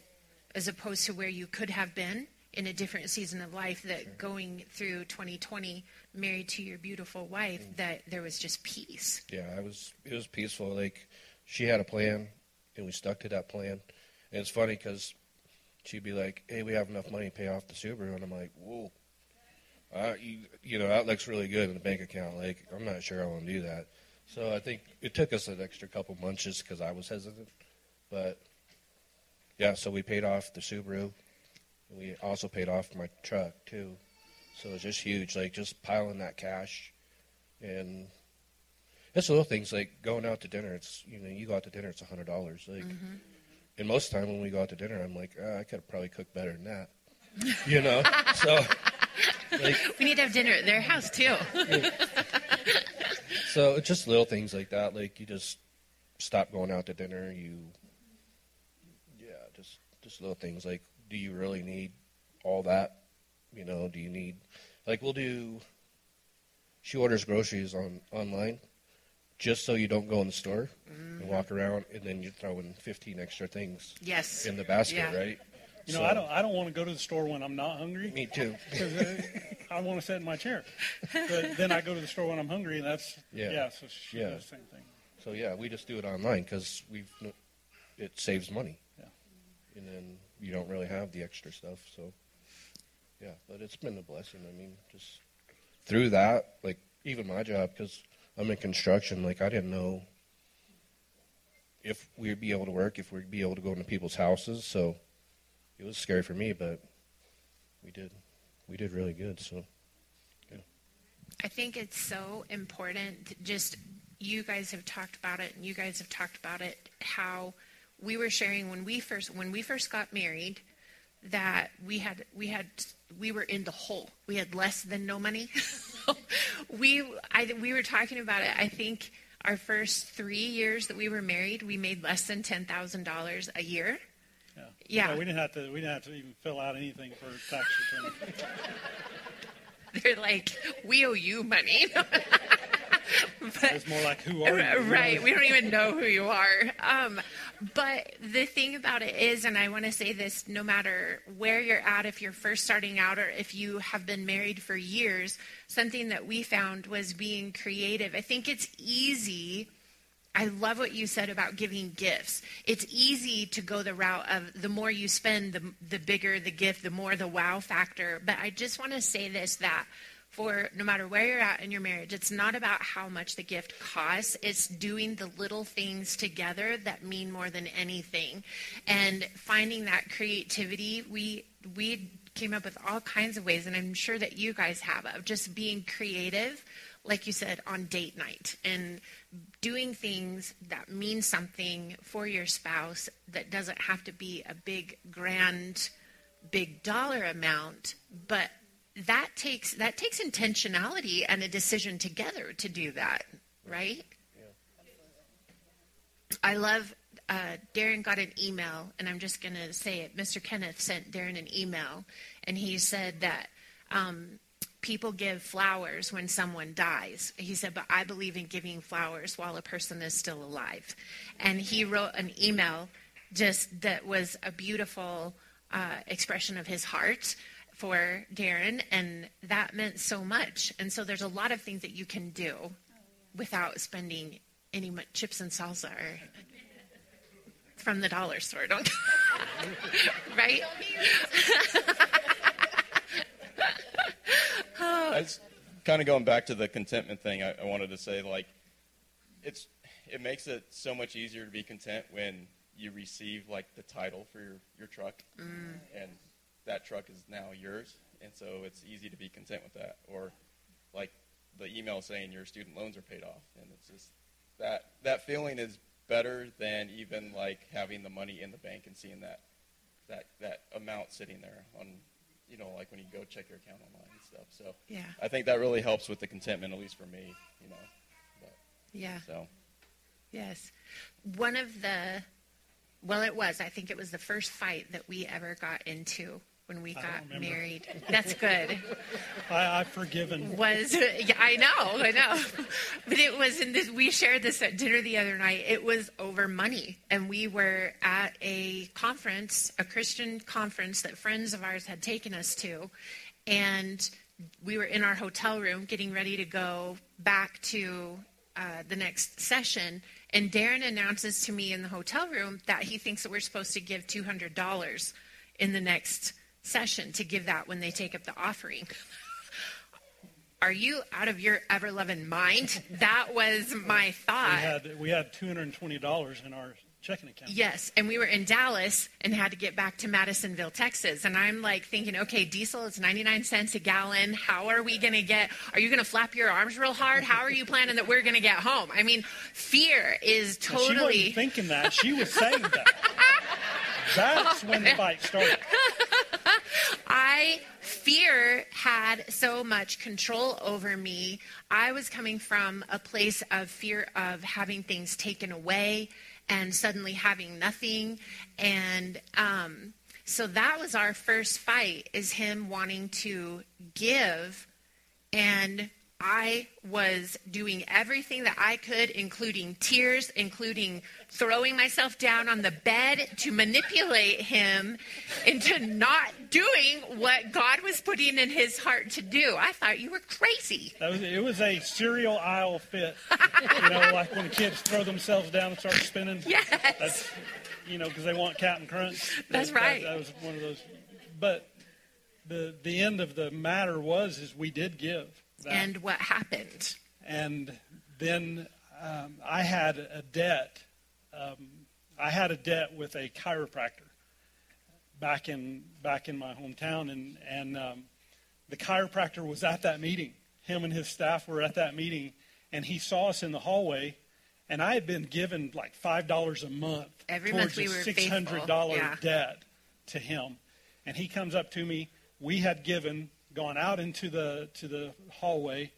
as opposed to where you could have been in a different season of life that going through 2020 married to your beautiful wife mm. that there was just peace. Yeah i was it was peaceful. Like she had a plan and we stuck to that plan. And it's funny because she'd be like hey we have enough money to pay off the subaru and i'm like whoa. Uh, you, you know that looks really good in the bank account. Like i'm not sure i want to do that. So i think it took us an extra couple months just because i was hesitant. But yeah so we paid off the subaru we also paid off my truck too. So it's just huge, like just piling that cash, and it's little things like going out to dinner. It's you know you go out to dinner, it's a hundred dollars. Like, mm-hmm. and most of the time when we go out to dinner, I'm like, oh, I could probably cook better than that. you know, so like, we need to have dinner at their house too. so it's just little things like that. Like you just stop going out to dinner. You, just just little things like do you really need all that? You know, do you need like we'll do she orders groceries on online just so you don't go in the store mm-hmm. and walk around and then you throw in 15 extra things yes in the basket yeah. right you know so, i don't i don't want to go to the store when i'm not hungry me too because uh, i want to sit in my chair but then i go to the store when i'm hungry and that's yeah, yeah so she yeah. does the same thing so yeah we just do it online because we've it saves money yeah and then you don't really have the extra stuff. So, yeah, but it's been a blessing. I mean, just through that, like even my job, because I'm in construction, like I didn't know if we'd be able to work, if we'd be able to go into people's houses. So it was scary for me, but we did, we did really good. So, yeah. I think it's so important. Just you guys have talked about it, and you guys have talked about it. How we were sharing when we first when we first got married that we had we had we were in the hole. We had less than no money. we I we were talking about it. I think our first three years that we were married, we made less than ten thousand dollars a year. Yeah. yeah. we didn't have to. We didn't have to even fill out anything for tax return. They're like, we owe you money. but, it's more like who are you? Right. We don't even know who you are. Um, but the thing about it is, and I want to say this no matter where you're at, if you're first starting out or if you have been married for years, something that we found was being creative. I think it's easy. I love what you said about giving gifts. It's easy to go the route of the more you spend, the, the bigger the gift, the more the wow factor. But I just want to say this that for no matter where you're at in your marriage, it's not about how much the gift costs. It's doing the little things together that mean more than anything. And finding that creativity, we we came up with all kinds of ways, and I'm sure that you guys have of just being creative, like you said, on date night and doing things that mean something for your spouse that doesn't have to be a big grand big dollar amount, but that takes that takes intentionality and a decision together to do that, right? Yeah. I love uh, Darren got an email, and I'm just going to say it. Mr. Kenneth sent Darren an email, and he said that um, people give flowers when someone dies. He said, but I believe in giving flowers while a person is still alive. And he wrote an email just that was a beautiful uh, expression of his heart for Darren, and that meant so much. And so there's a lot of things that you can do without spending any chips and salsa or from the dollar store, don't right? It's kind of going back to the contentment thing. I, I wanted to say, like, it's it makes it so much easier to be content when you receive like the title for your your truck, mm. and that truck is now yours, and so it's easy to be content with that. Or like the email saying your student loans are paid off, and it's just that that feeling is better than even like having the money in the bank and seeing that that that amount sitting there on you know like when you go check your account online and stuff. So yeah, I think that really helps with the contentment, at least for me. You know. But, yeah. So. Yes, one of the well, it was. I think it was the first fight that we ever got into when we got married. That's good. I, I've forgiven. Was yeah, I know, I know, but it was in this. We shared this at dinner the other night. It was over money, and we were at a conference, a Christian conference that friends of ours had taken us to, and we were in our hotel room getting ready to go back to uh, the next session. And Darren announces to me in the hotel room that he thinks that we're supposed to give $200 in the next session to give that when they take up the offering. Are you out of your ever loving mind? That was my thought. We had, we had $220 in our checking account. Yes, and we were in Dallas and had to get back to Madisonville, Texas. And I'm like thinking, okay, diesel is 99 cents a gallon. How are we going to get, are you going to flap your arms real hard? How are you planning that we're going to get home? I mean, fear is totally. She wasn't thinking that. She was saying that. That's when the fight started. I fear had so much control over me. I was coming from a place of fear of having things taken away and suddenly having nothing. And um, so that was our first fight is him wanting to give and I was doing everything that I could, including tears, including throwing myself down on the bed to manipulate him into not doing what God was putting in his heart to do. I thought you were crazy. Was, it was a cereal aisle fit. you know, like when kids throw themselves down and start spinning. Yes. That's, you know, because they want Captain Crunch. That's that, right. That, that was one of those. But the the end of the matter was is we did give that. And what happened? And then um, I had a debt. Um, I had a debt with a chiropractor back in back in my hometown, and and um, the chiropractor was at that meeting. Him and his staff were at that meeting, and he saw us in the hallway. And I had been given like five dollars a month Every towards month we a six hundred dollar yeah. debt to him. And he comes up to me. We had given gone out into the to the hallway,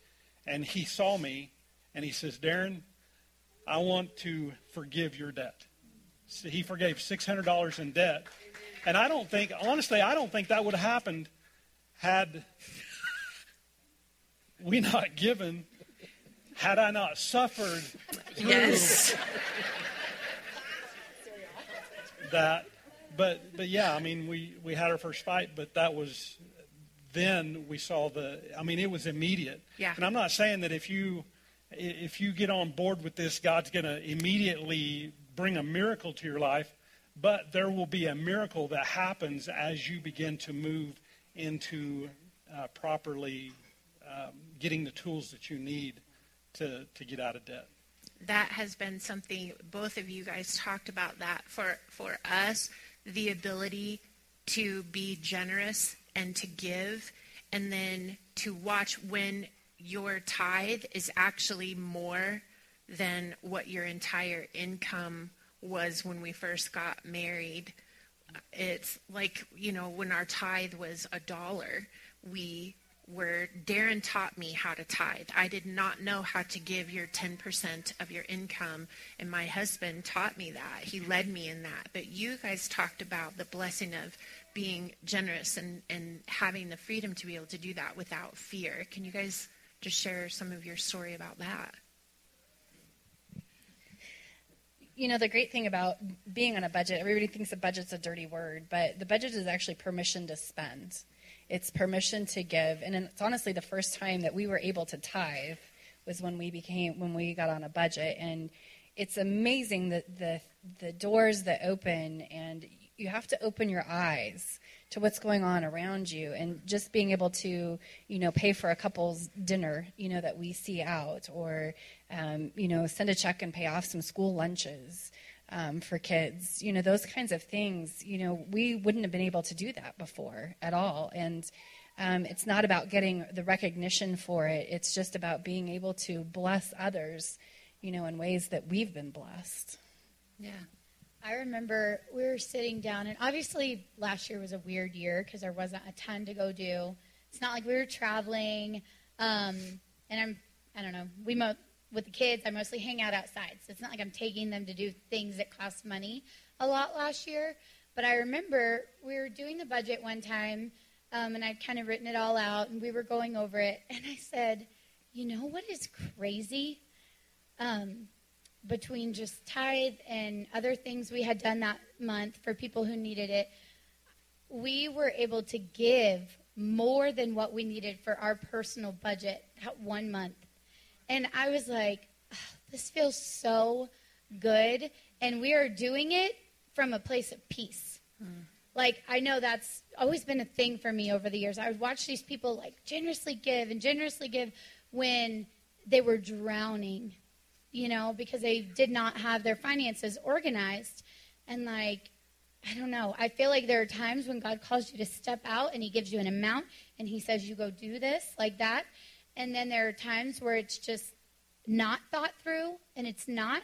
and he saw me, and he says, "Darren, I want to forgive your debt." So he forgave six hundred dollars in debt, and I don't think, honestly, I don't think that would have happened had we not given, had I not suffered yes. that. But but yeah, I mean, we we had our first fight, but that was then we saw the i mean it was immediate yeah. and i'm not saying that if you if you get on board with this god's going to immediately bring a miracle to your life but there will be a miracle that happens as you begin to move into uh, properly um, getting the tools that you need to, to get out of debt that has been something both of you guys talked about that for for us the ability to be generous and to give, and then to watch when your tithe is actually more than what your entire income was when we first got married. it's like you know when our tithe was a dollar, we were, Darren taught me how to tithe. I did not know how to give your 10% of your income, and my husband taught me that. He led me in that. But you guys talked about the blessing of being generous and, and having the freedom to be able to do that without fear. Can you guys just share some of your story about that? You know, the great thing about being on a budget, everybody thinks a budget's a dirty word, but the budget is actually permission to spend. It's permission to give. And it's honestly the first time that we were able to tithe was when we became when we got on a budget and it's amazing that the the doors that open and you have to open your eyes to what's going on around you and just being able to you know pay for a couple's dinner you know that we see out or um, you know send a check and pay off some school lunches um, for kids you know those kinds of things. You know we wouldn't have been able to do that before at all. And um, it's not about getting the recognition for it. It's just about being able to bless others you know in ways that we've been blessed. Yeah. I remember we were sitting down, and obviously last year was a weird year because there wasn't a ton to go do. It's not like we were traveling, um, and I'm I don't know. We mo- with the kids, I mostly hang out outside, so it's not like I'm taking them to do things that cost money a lot last year. But I remember we were doing the budget one time, um, and I'd kind of written it all out, and we were going over it, and I said, "You know what is crazy?" Um, between just tithe and other things we had done that month for people who needed it, we were able to give more than what we needed for our personal budget that one month. And I was like, "Oh, this feels so good. And we are doing it from a place of peace. Hmm. Like, I know that's always been a thing for me over the years. I would watch these people like generously give and generously give when they were drowning you know, because they did not have their finances organized. And like, I don't know. I feel like there are times when God calls you to step out and He gives you an amount and He says, you go do this, like that. And then there are times where it's just not thought through and it's not.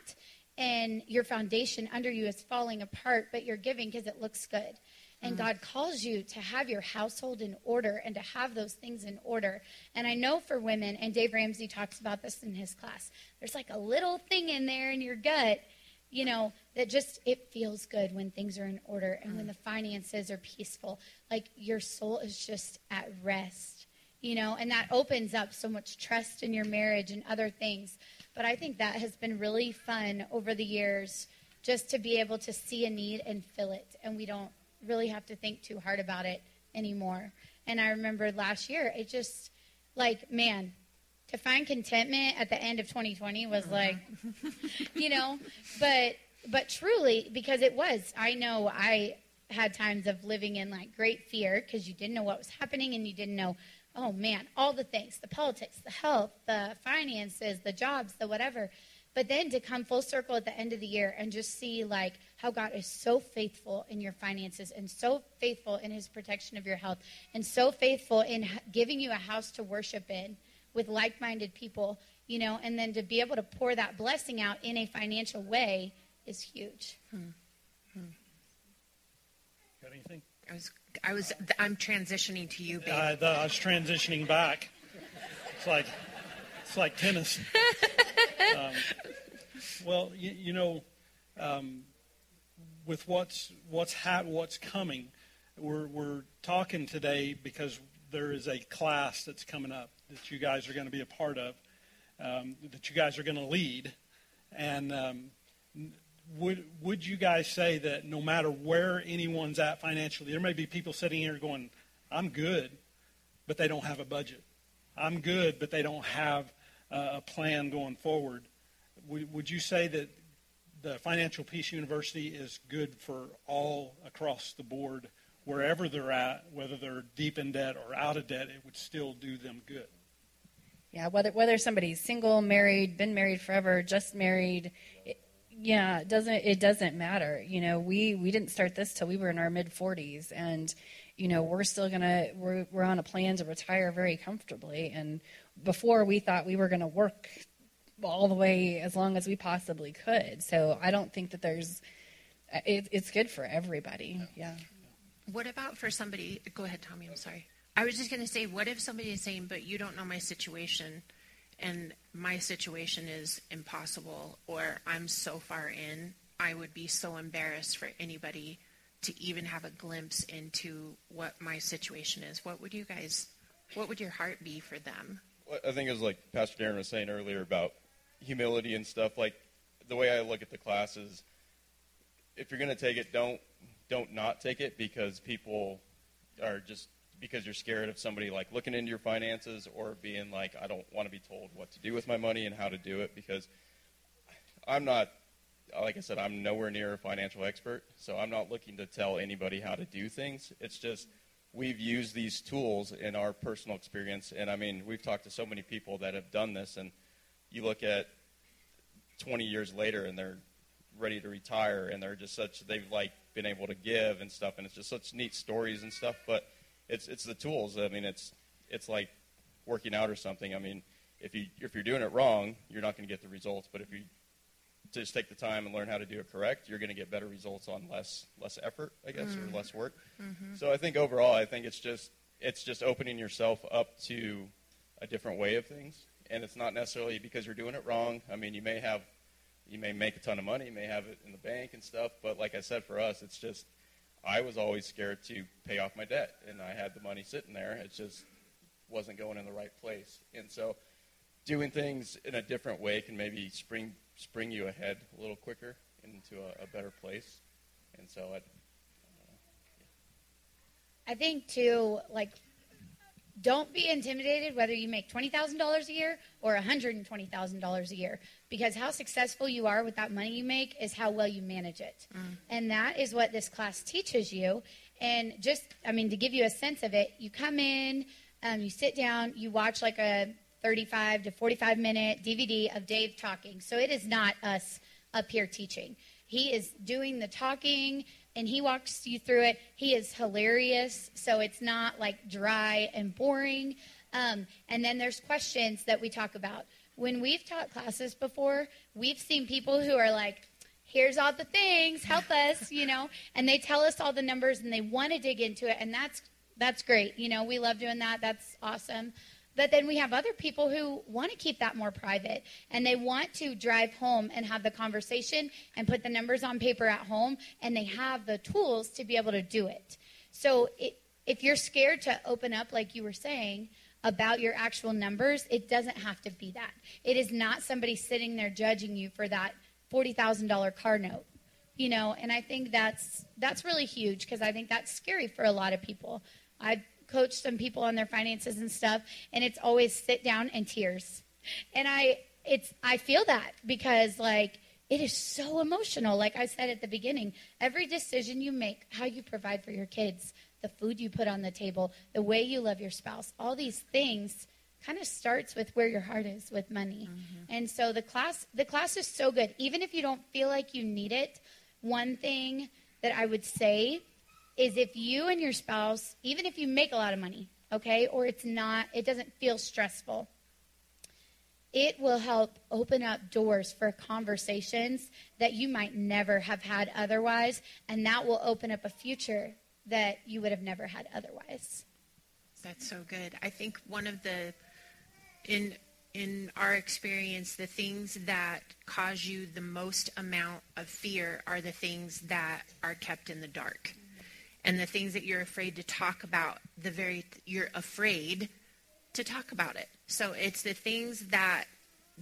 And your foundation under you is falling apart, but you're giving because it looks good. And mm. God calls you to have your household in order and to have those things in order. And I know for women, and Dave Ramsey talks about this in his class, there's like a little thing in there in your gut, you know, that just it feels good when things are in order and when mm. the finances are peaceful. Like your soul is just at rest, you know, and that opens up so much trust in your marriage and other things. But I think that has been really fun over the years just to be able to see a need and fill it. And we don't really have to think too hard about it anymore. And I remember last year, it just like, man, to find contentment at the end of 2020 was uh-huh. like, you know, but but truly because it was. I know I had times of living in like great fear because you didn't know what was happening and you didn't know, oh man, all the things, the politics, the health, the finances, the jobs, the whatever. But then to come full circle at the end of the year and just see like how God is so faithful in your finances and so faithful in his protection of your health and so faithful in giving you a house to worship in with like-minded people, you know, and then to be able to pour that blessing out in a financial way is huge. Got anything? I was, I was, I'm transitioning to you, babe. I, the, I was transitioning back. It's like it's like tennis. um, well, you, you know, um, with what's what's ha- what's coming, we're we're talking today because there is a class that's coming up that you guys are going to be a part of, um, that you guys are going to lead, and um, would would you guys say that no matter where anyone's at financially, there may be people sitting here going, "I'm good," but they don't have a budget. I'm good, but they don't have uh, a plan going forward. Would, would you say that the Financial Peace University is good for all across the board, wherever they're at, whether they're deep in debt or out of debt, it would still do them good? Yeah, whether whether somebody's single, married, been married forever, just married, it, yeah, it doesn't it doesn't matter. You know, we we didn't start this till we were in our mid 40s, and you know we're still gonna we're we're on a plan to retire very comfortably. And before we thought we were gonna work all the way as long as we possibly could. So I don't think that there's uh, it, it's good for everybody. Yeah. What about for somebody? Go ahead, Tommy. I'm sorry. I was just going to say, what if somebody is saying, but you don't know my situation, and my situation is impossible, or I'm so far in, I would be so embarrassed for anybody to even have a glimpse into what my situation is. What would you guys, what would your heart be for them? I think it was like Pastor Darren was saying earlier about humility and stuff. Like the way I look at the class is, if you're going to take it, don't don't not take it because people are just because you're scared of somebody like looking into your finances or being like, I don't want to be told what to do with my money and how to do it because I'm not like I said, I'm nowhere near a financial expert, so I'm not looking to tell anybody how to do things. It's just we've used these tools in our personal experience, and I mean, we've talked to so many people that have done this, and you look at 20 years later, and they're ready to retire, and they're just such they've like been able to give and stuff, and it's just such neat stories and stuff. But it's it's the tools. I mean, it's it's like working out or something. I mean, if you if you're doing it wrong, you're not going to get the results. But if you just take the time and learn how to do it correct, you're going to get better results on less less effort, I guess, mm. or less work. Mm-hmm. So I think overall, I think it's just it's just opening yourself up to a different way of things, and it's not necessarily because you're doing it wrong. I mean, you may have you may make a ton of money, you may have it in the bank and stuff, but like I said, for us, it's just I was always scared to pay off my debt, and I had the money sitting there. It just wasn't going in the right place, and so doing things in a different way can maybe spring spring you ahead a little quicker into a, a better place. And so I, uh, I think too, like, don't be intimidated whether you make $20,000 a year or $120,000 a year because how successful you are with that money you make is how well you manage it. Mm. And that is what this class teaches you. And just, I mean, to give you a sense of it, you come in, um, you sit down, you watch like a 35 to 45 minute DVD of Dave talking. So it is not us up here teaching. He is doing the talking and he walks you through it. He is hilarious. So it's not like dry and boring. Um, and then there's questions that we talk about. When we've taught classes before, we've seen people who are like, here's all the things, help us, you know, and they tell us all the numbers and they want to dig into it. And that's, that's great. You know, we love doing that. That's awesome. But then we have other people who want to keep that more private and they want to drive home and have the conversation and put the numbers on paper at home and they have the tools to be able to do it. So it, if you're scared to open up, like you were saying, about your actual numbers, it doesn't have to be that. It is not somebody sitting there judging you for that $40,000 car note. You know, and I think that's that's really huge because I think that's scary for a lot of people. I coach some people on their finances and stuff, and it's always sit down and tears. And I it's I feel that because like it is so emotional. Like I said at the beginning, every decision you make, how you provide for your kids, the food you put on the table, the way you love your spouse, all these things kind of starts with where your heart is with money. Mm-hmm. And so the class the class is so good. Even if you don't feel like you need it, one thing that I would say is if you and your spouse, even if you make a lot of money, okay, or it's not, it doesn't feel stressful, it will help open up doors for conversations that you might never have had otherwise, and that will open up a future that you would have never had otherwise. That's so good. I think one of the in in our experience, the things that cause you the most amount of fear are the things that are kept in the dark and the things that you're afraid to talk about, the very you're afraid to talk about it. So it's the things that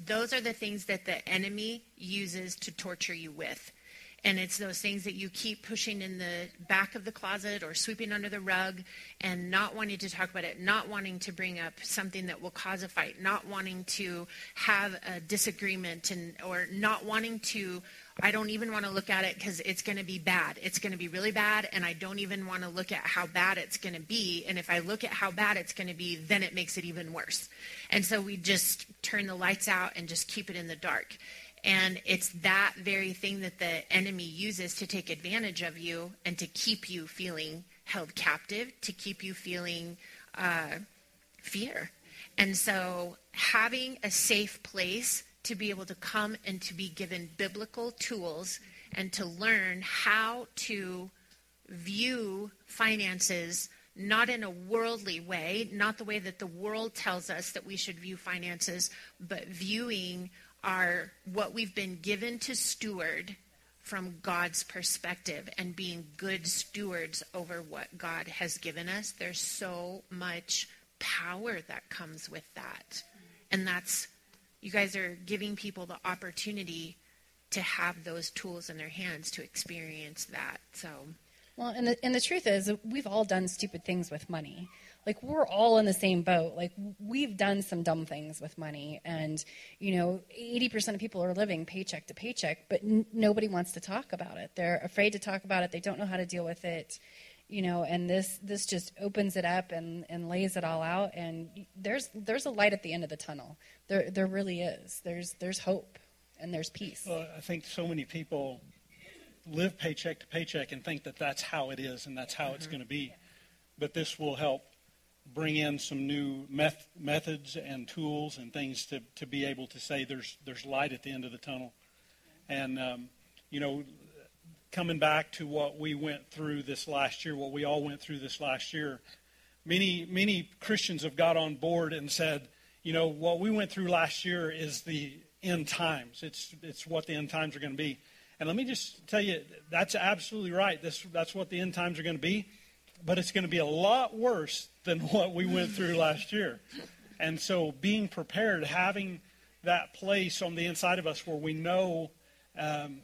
those are the things that the enemy uses to torture you with. And it's those things that you keep pushing in the back of the closet or sweeping under the rug and not wanting to talk about it, not wanting to bring up something that will cause a fight, not wanting to have a disagreement and or not wanting to I don't even want to look at it because it's going to be bad. It's going to be really bad, and I don't even want to look at how bad it's going to be. And if I look at how bad it's going to be, then it makes it even worse. And so we just turn the lights out and just keep it in the dark. And it's that very thing that the enemy uses to take advantage of you and to keep you feeling held captive, to keep you feeling uh, fear. And so having a safe place to be able to come and to be given biblical tools and to learn how to view finances not in a worldly way, not the way that the world tells us that we should view finances, but viewing our what we've been given to steward from God's perspective and being good stewards over what God has given us. There's so much power that comes with that. And that's you guys are giving people the opportunity to have those tools in their hands to experience that. So Well, and the, and the truth is, we've all done stupid things with money. Like, we're all in the same boat. Like, we've done some dumb things with money. And, you know, 80% of people are living paycheck to paycheck, but n- nobody wants to talk about it. They're afraid to talk about it. They don't know how to deal with it. You know, and this this just opens it up and, and lays it all out. And there's there's a light at the end of the tunnel. There there really is. There's there's hope and there's peace. Well, I think so many people live paycheck to paycheck and think that that's how it is and that's how it's going to be. But this will help bring in some new meth- methods and tools and things to, to be able to say there's there's light at the end of the tunnel. And um, you know, coming back to what we went through this last year, what we all went through this last year, many many Christians have got on board and said, you know, what we went through last year is the end times. It's it's what the end times are going to be. And let me just tell you, that's absolutely right. This that's what the end times are going to be, but it's going to be a lot worse than what we went through last year. And so, being prepared, having that place on the inside of us where we know um,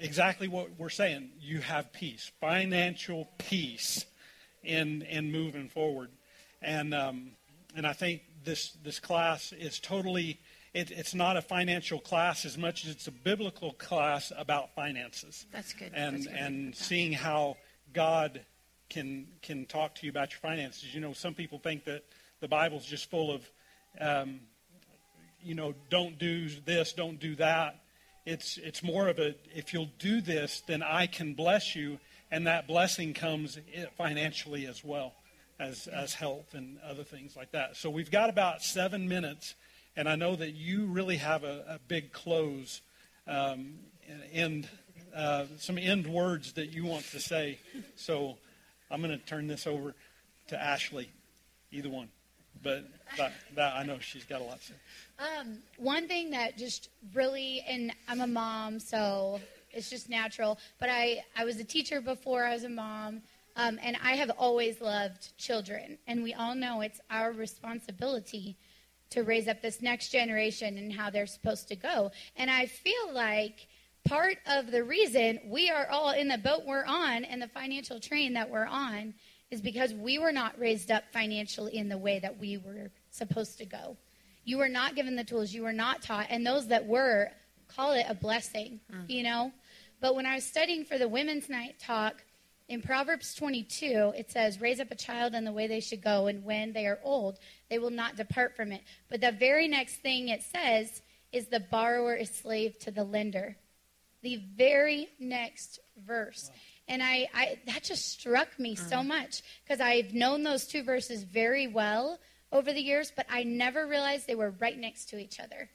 exactly what we're saying, you have peace, financial peace, in in moving forward. And um, and I think this this class is totally it, it's not a financial class as much as it's a biblical class about finances. That's good. And That's good. and seeing how God can can talk to you about your finances. You know, some people think that the Bible's just full of, um, you know, don't do this, don't do that. It's it's more of a if you'll do this, then I can bless you, and that blessing comes financially as well as as health and other things like that. So we've got about seven minutes, and I know that you really have a, a big close, um, and uh, some end words that you want to say. So I'm going to turn this over to Ashley, either one. But that, that I know she's got a lot to say. Um, one thing that just really, and I'm a mom, so it's just natural. But I, I was a teacher before I was a mom, um, and I have always loved children. And we all know it's our responsibility to raise up this next generation and how they're supposed to go. And I feel like part of the reason we are all in the boat we're on and the financial train that we're on is because we were not raised up financially in the way that we were supposed to go. You were not given the tools, you were not taught, and those that were, call it a blessing, mm. you know? But when I was studying for the Women's Night talk, in Proverbs 22, it says, Raise up a child in the way they should go, and when they are old, they will not depart from it. But the very next thing it says is, The borrower is slave to the lender. The very next verse. And I, I that just struck me so mm. much because I've known those two verses very well over the years, but I never realized they were right next to each other.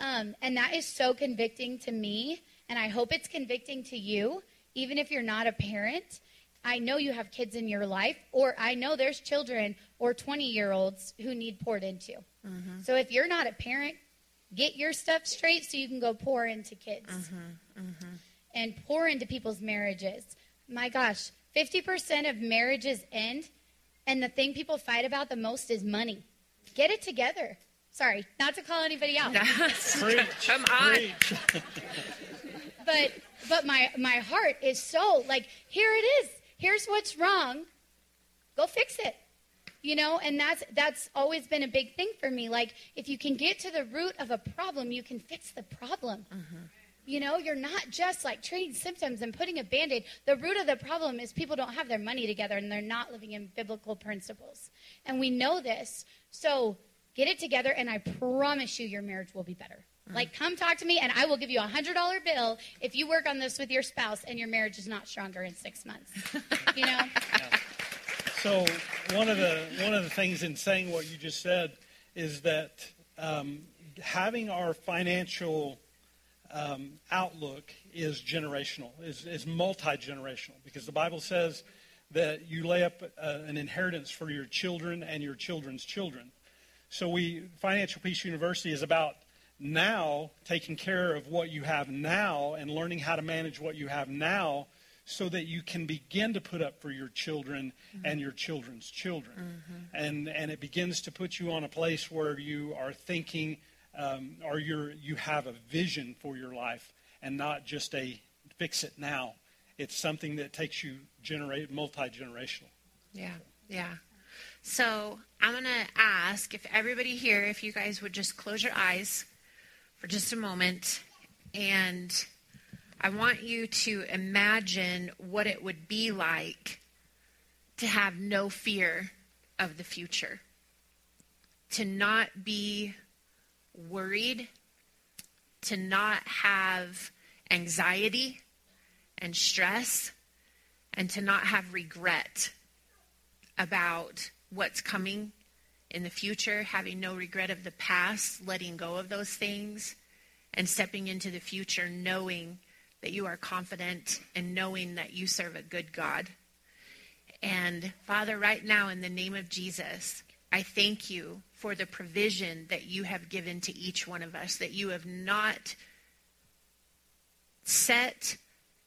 Um, and that is so convicting to me, and I hope it's convicting to you, even if you're not a parent. I know you have kids in your life, or I know there's children or 20 year olds who need poured into. Mm-hmm. So if you're not a parent, get your stuff straight so you can go pour into kids mm-hmm. Mm-hmm. and pour into people's marriages. My gosh, 50% of marriages end, and the thing people fight about the most is money. Get it together. Sorry, not to call anybody out. Preach, Come on. preach. but but my my heart is so like here it is here's what's wrong go fix it you know and that's that's always been a big thing for me like if you can get to the root of a problem you can fix the problem mm-hmm. You know you're not just like treating symptoms and putting a band-aid. The root of the problem is people don't have their money together and they're not living in biblical principles. And we know this so get it together and i promise you your marriage will be better. Like come talk to me and i will give you a hundred dollar bill if you work on this with your spouse and your marriage is not stronger in six months. You know? So one of the one of the things in saying what you just said is that um, having our financial um, outlook is generational, is, is multi generational, because the Bible says that you lay up uh, an inheritance for your children and your children's children. So we Financial Peace University is about now taking care of what you have now and learning how to manage what you have now so that you can begin to put up for your children mm-hmm. and your children's children. Mm-hmm. And, and it begins to put you on a place where you are thinking um, or you're, you have a vision for your life and not just a fix it now. It's something that takes you generate multi-generational. Yeah, yeah. So I'm to ask if everybody here, if you guys would just close your eyes for just a moment. And I want you to imagine what it would be like to have no fear of the future, to not be worried, to not have anxiety and stress, and to not have regret about what's coming in the future, having no regret of the past, letting go of those things, and stepping into the future knowing that you are confident and knowing that you serve a good God. And Father, right now, in the name of Jesus, I thank you for the provision that you have given to each one of us, that you have not set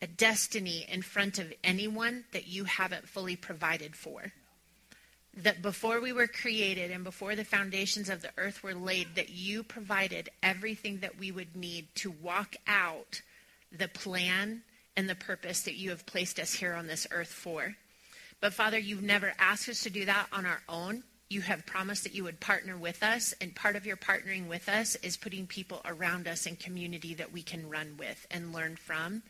a destiny in front of anyone that you haven't fully provided for that before we were created and before the foundations of the earth were laid, that you provided everything that we would need to walk out the plan and the purpose that you have placed us here on this earth for. But Father, you've never asked us to do that on our own you have promised that you would partner with us, and part of your partnering with us is putting people around us in community that we can run with and learn from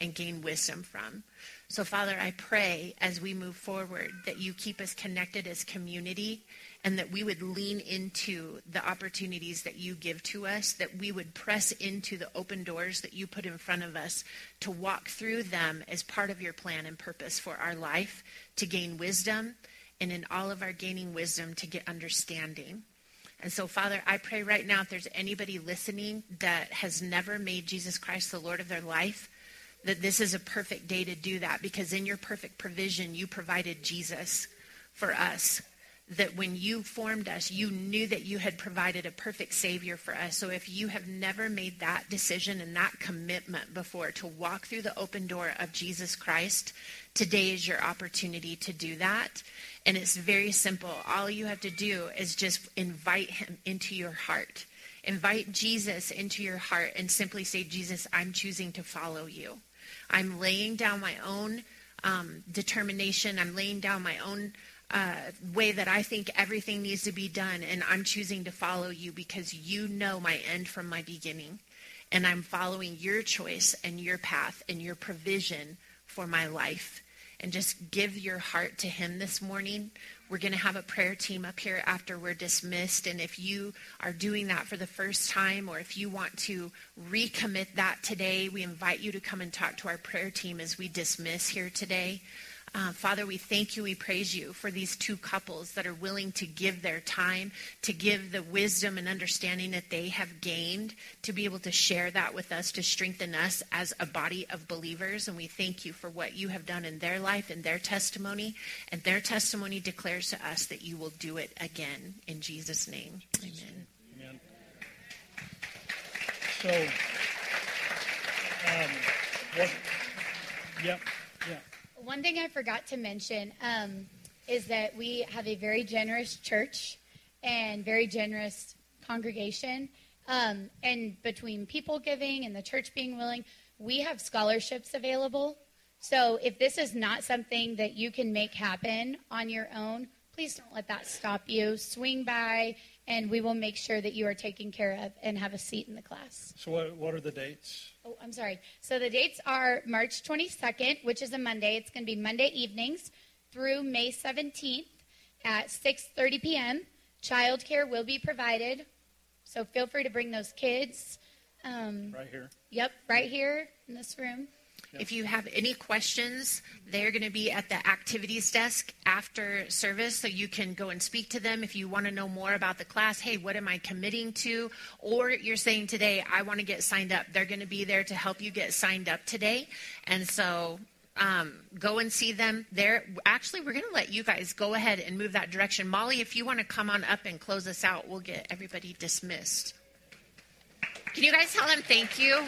and gain wisdom from. So, Father, I pray as we move forward that you keep us connected as community and that we would lean into the opportunities that you give to us, that we would press into the open doors that you put in front of us to walk through them as part of your plan and purpose for our life, to gain wisdom and in all of our gaining wisdom to get understanding. And so, Father, I pray right now if there's anybody listening that has never made Jesus Christ the Lord of their life, that this is a perfect day to do that because in your perfect provision, you provided Jesus for us that when you formed us, you knew that you had provided a perfect Savior for us. So if you have never made that decision and that commitment before to walk through the open door of Jesus Christ, today is your opportunity to do that. And it's very simple. All you have to do is just invite Him into your heart. Invite Jesus into your heart and simply say, Jesus, I'm choosing to follow you. I'm laying down my own um, determination. I'm laying down my own uh, way that I think everything needs to be done, and I'm choosing to follow you because you know my end from my beginning. And I'm following your choice and your path and your provision for my life. And just give your heart to Him this morning. We're going to have a prayer team up here after we're dismissed. And if you are doing that for the first time or if you want to recommit that today, we invite you to come and talk to our prayer team as we dismiss here today. Uh, Father, we thank you, we praise you for these two couples that are willing to give their time, to give the wisdom and understanding that they have gained, to be able to share that with us, to strengthen us as a body of believers. And we thank you for what you have done in their life and their testimony. And their testimony declares to us that you will do it again. In Jesus' name, amen. Amen. So, um, what, yep one thing I forgot to mention um, is that we have a very generous church and very generous congregation. Um, and between people giving and the church being willing, we have scholarships available. So if this is not something that you can make happen on your own, please don't let that stop you. Swing by, and we will make sure that you are taken care of and have a seat in the class. So, what, what are the dates? Oh, I'm sorry. So, the dates are March 22nd, which is a Monday. It's going to be Monday evenings through May 17th at 6:30 p.m. Childcare will be provided, so feel free to bring those kids. Um, right here. Yep, right here in this room. If you have any questions, they're going to be at the activities desk after service, so you can go and speak to them. If you want to know more about the class, hey, what am I committing to? Or you're saying today, I want to get signed up. They're going to be there to help you get signed up today. And so um, go and see them there. Actually, we're going to let you guys go ahead and move that direction. Molly, if you want to come on up and close us out, we'll get everybody dismissed. Can you guys tell them thank you?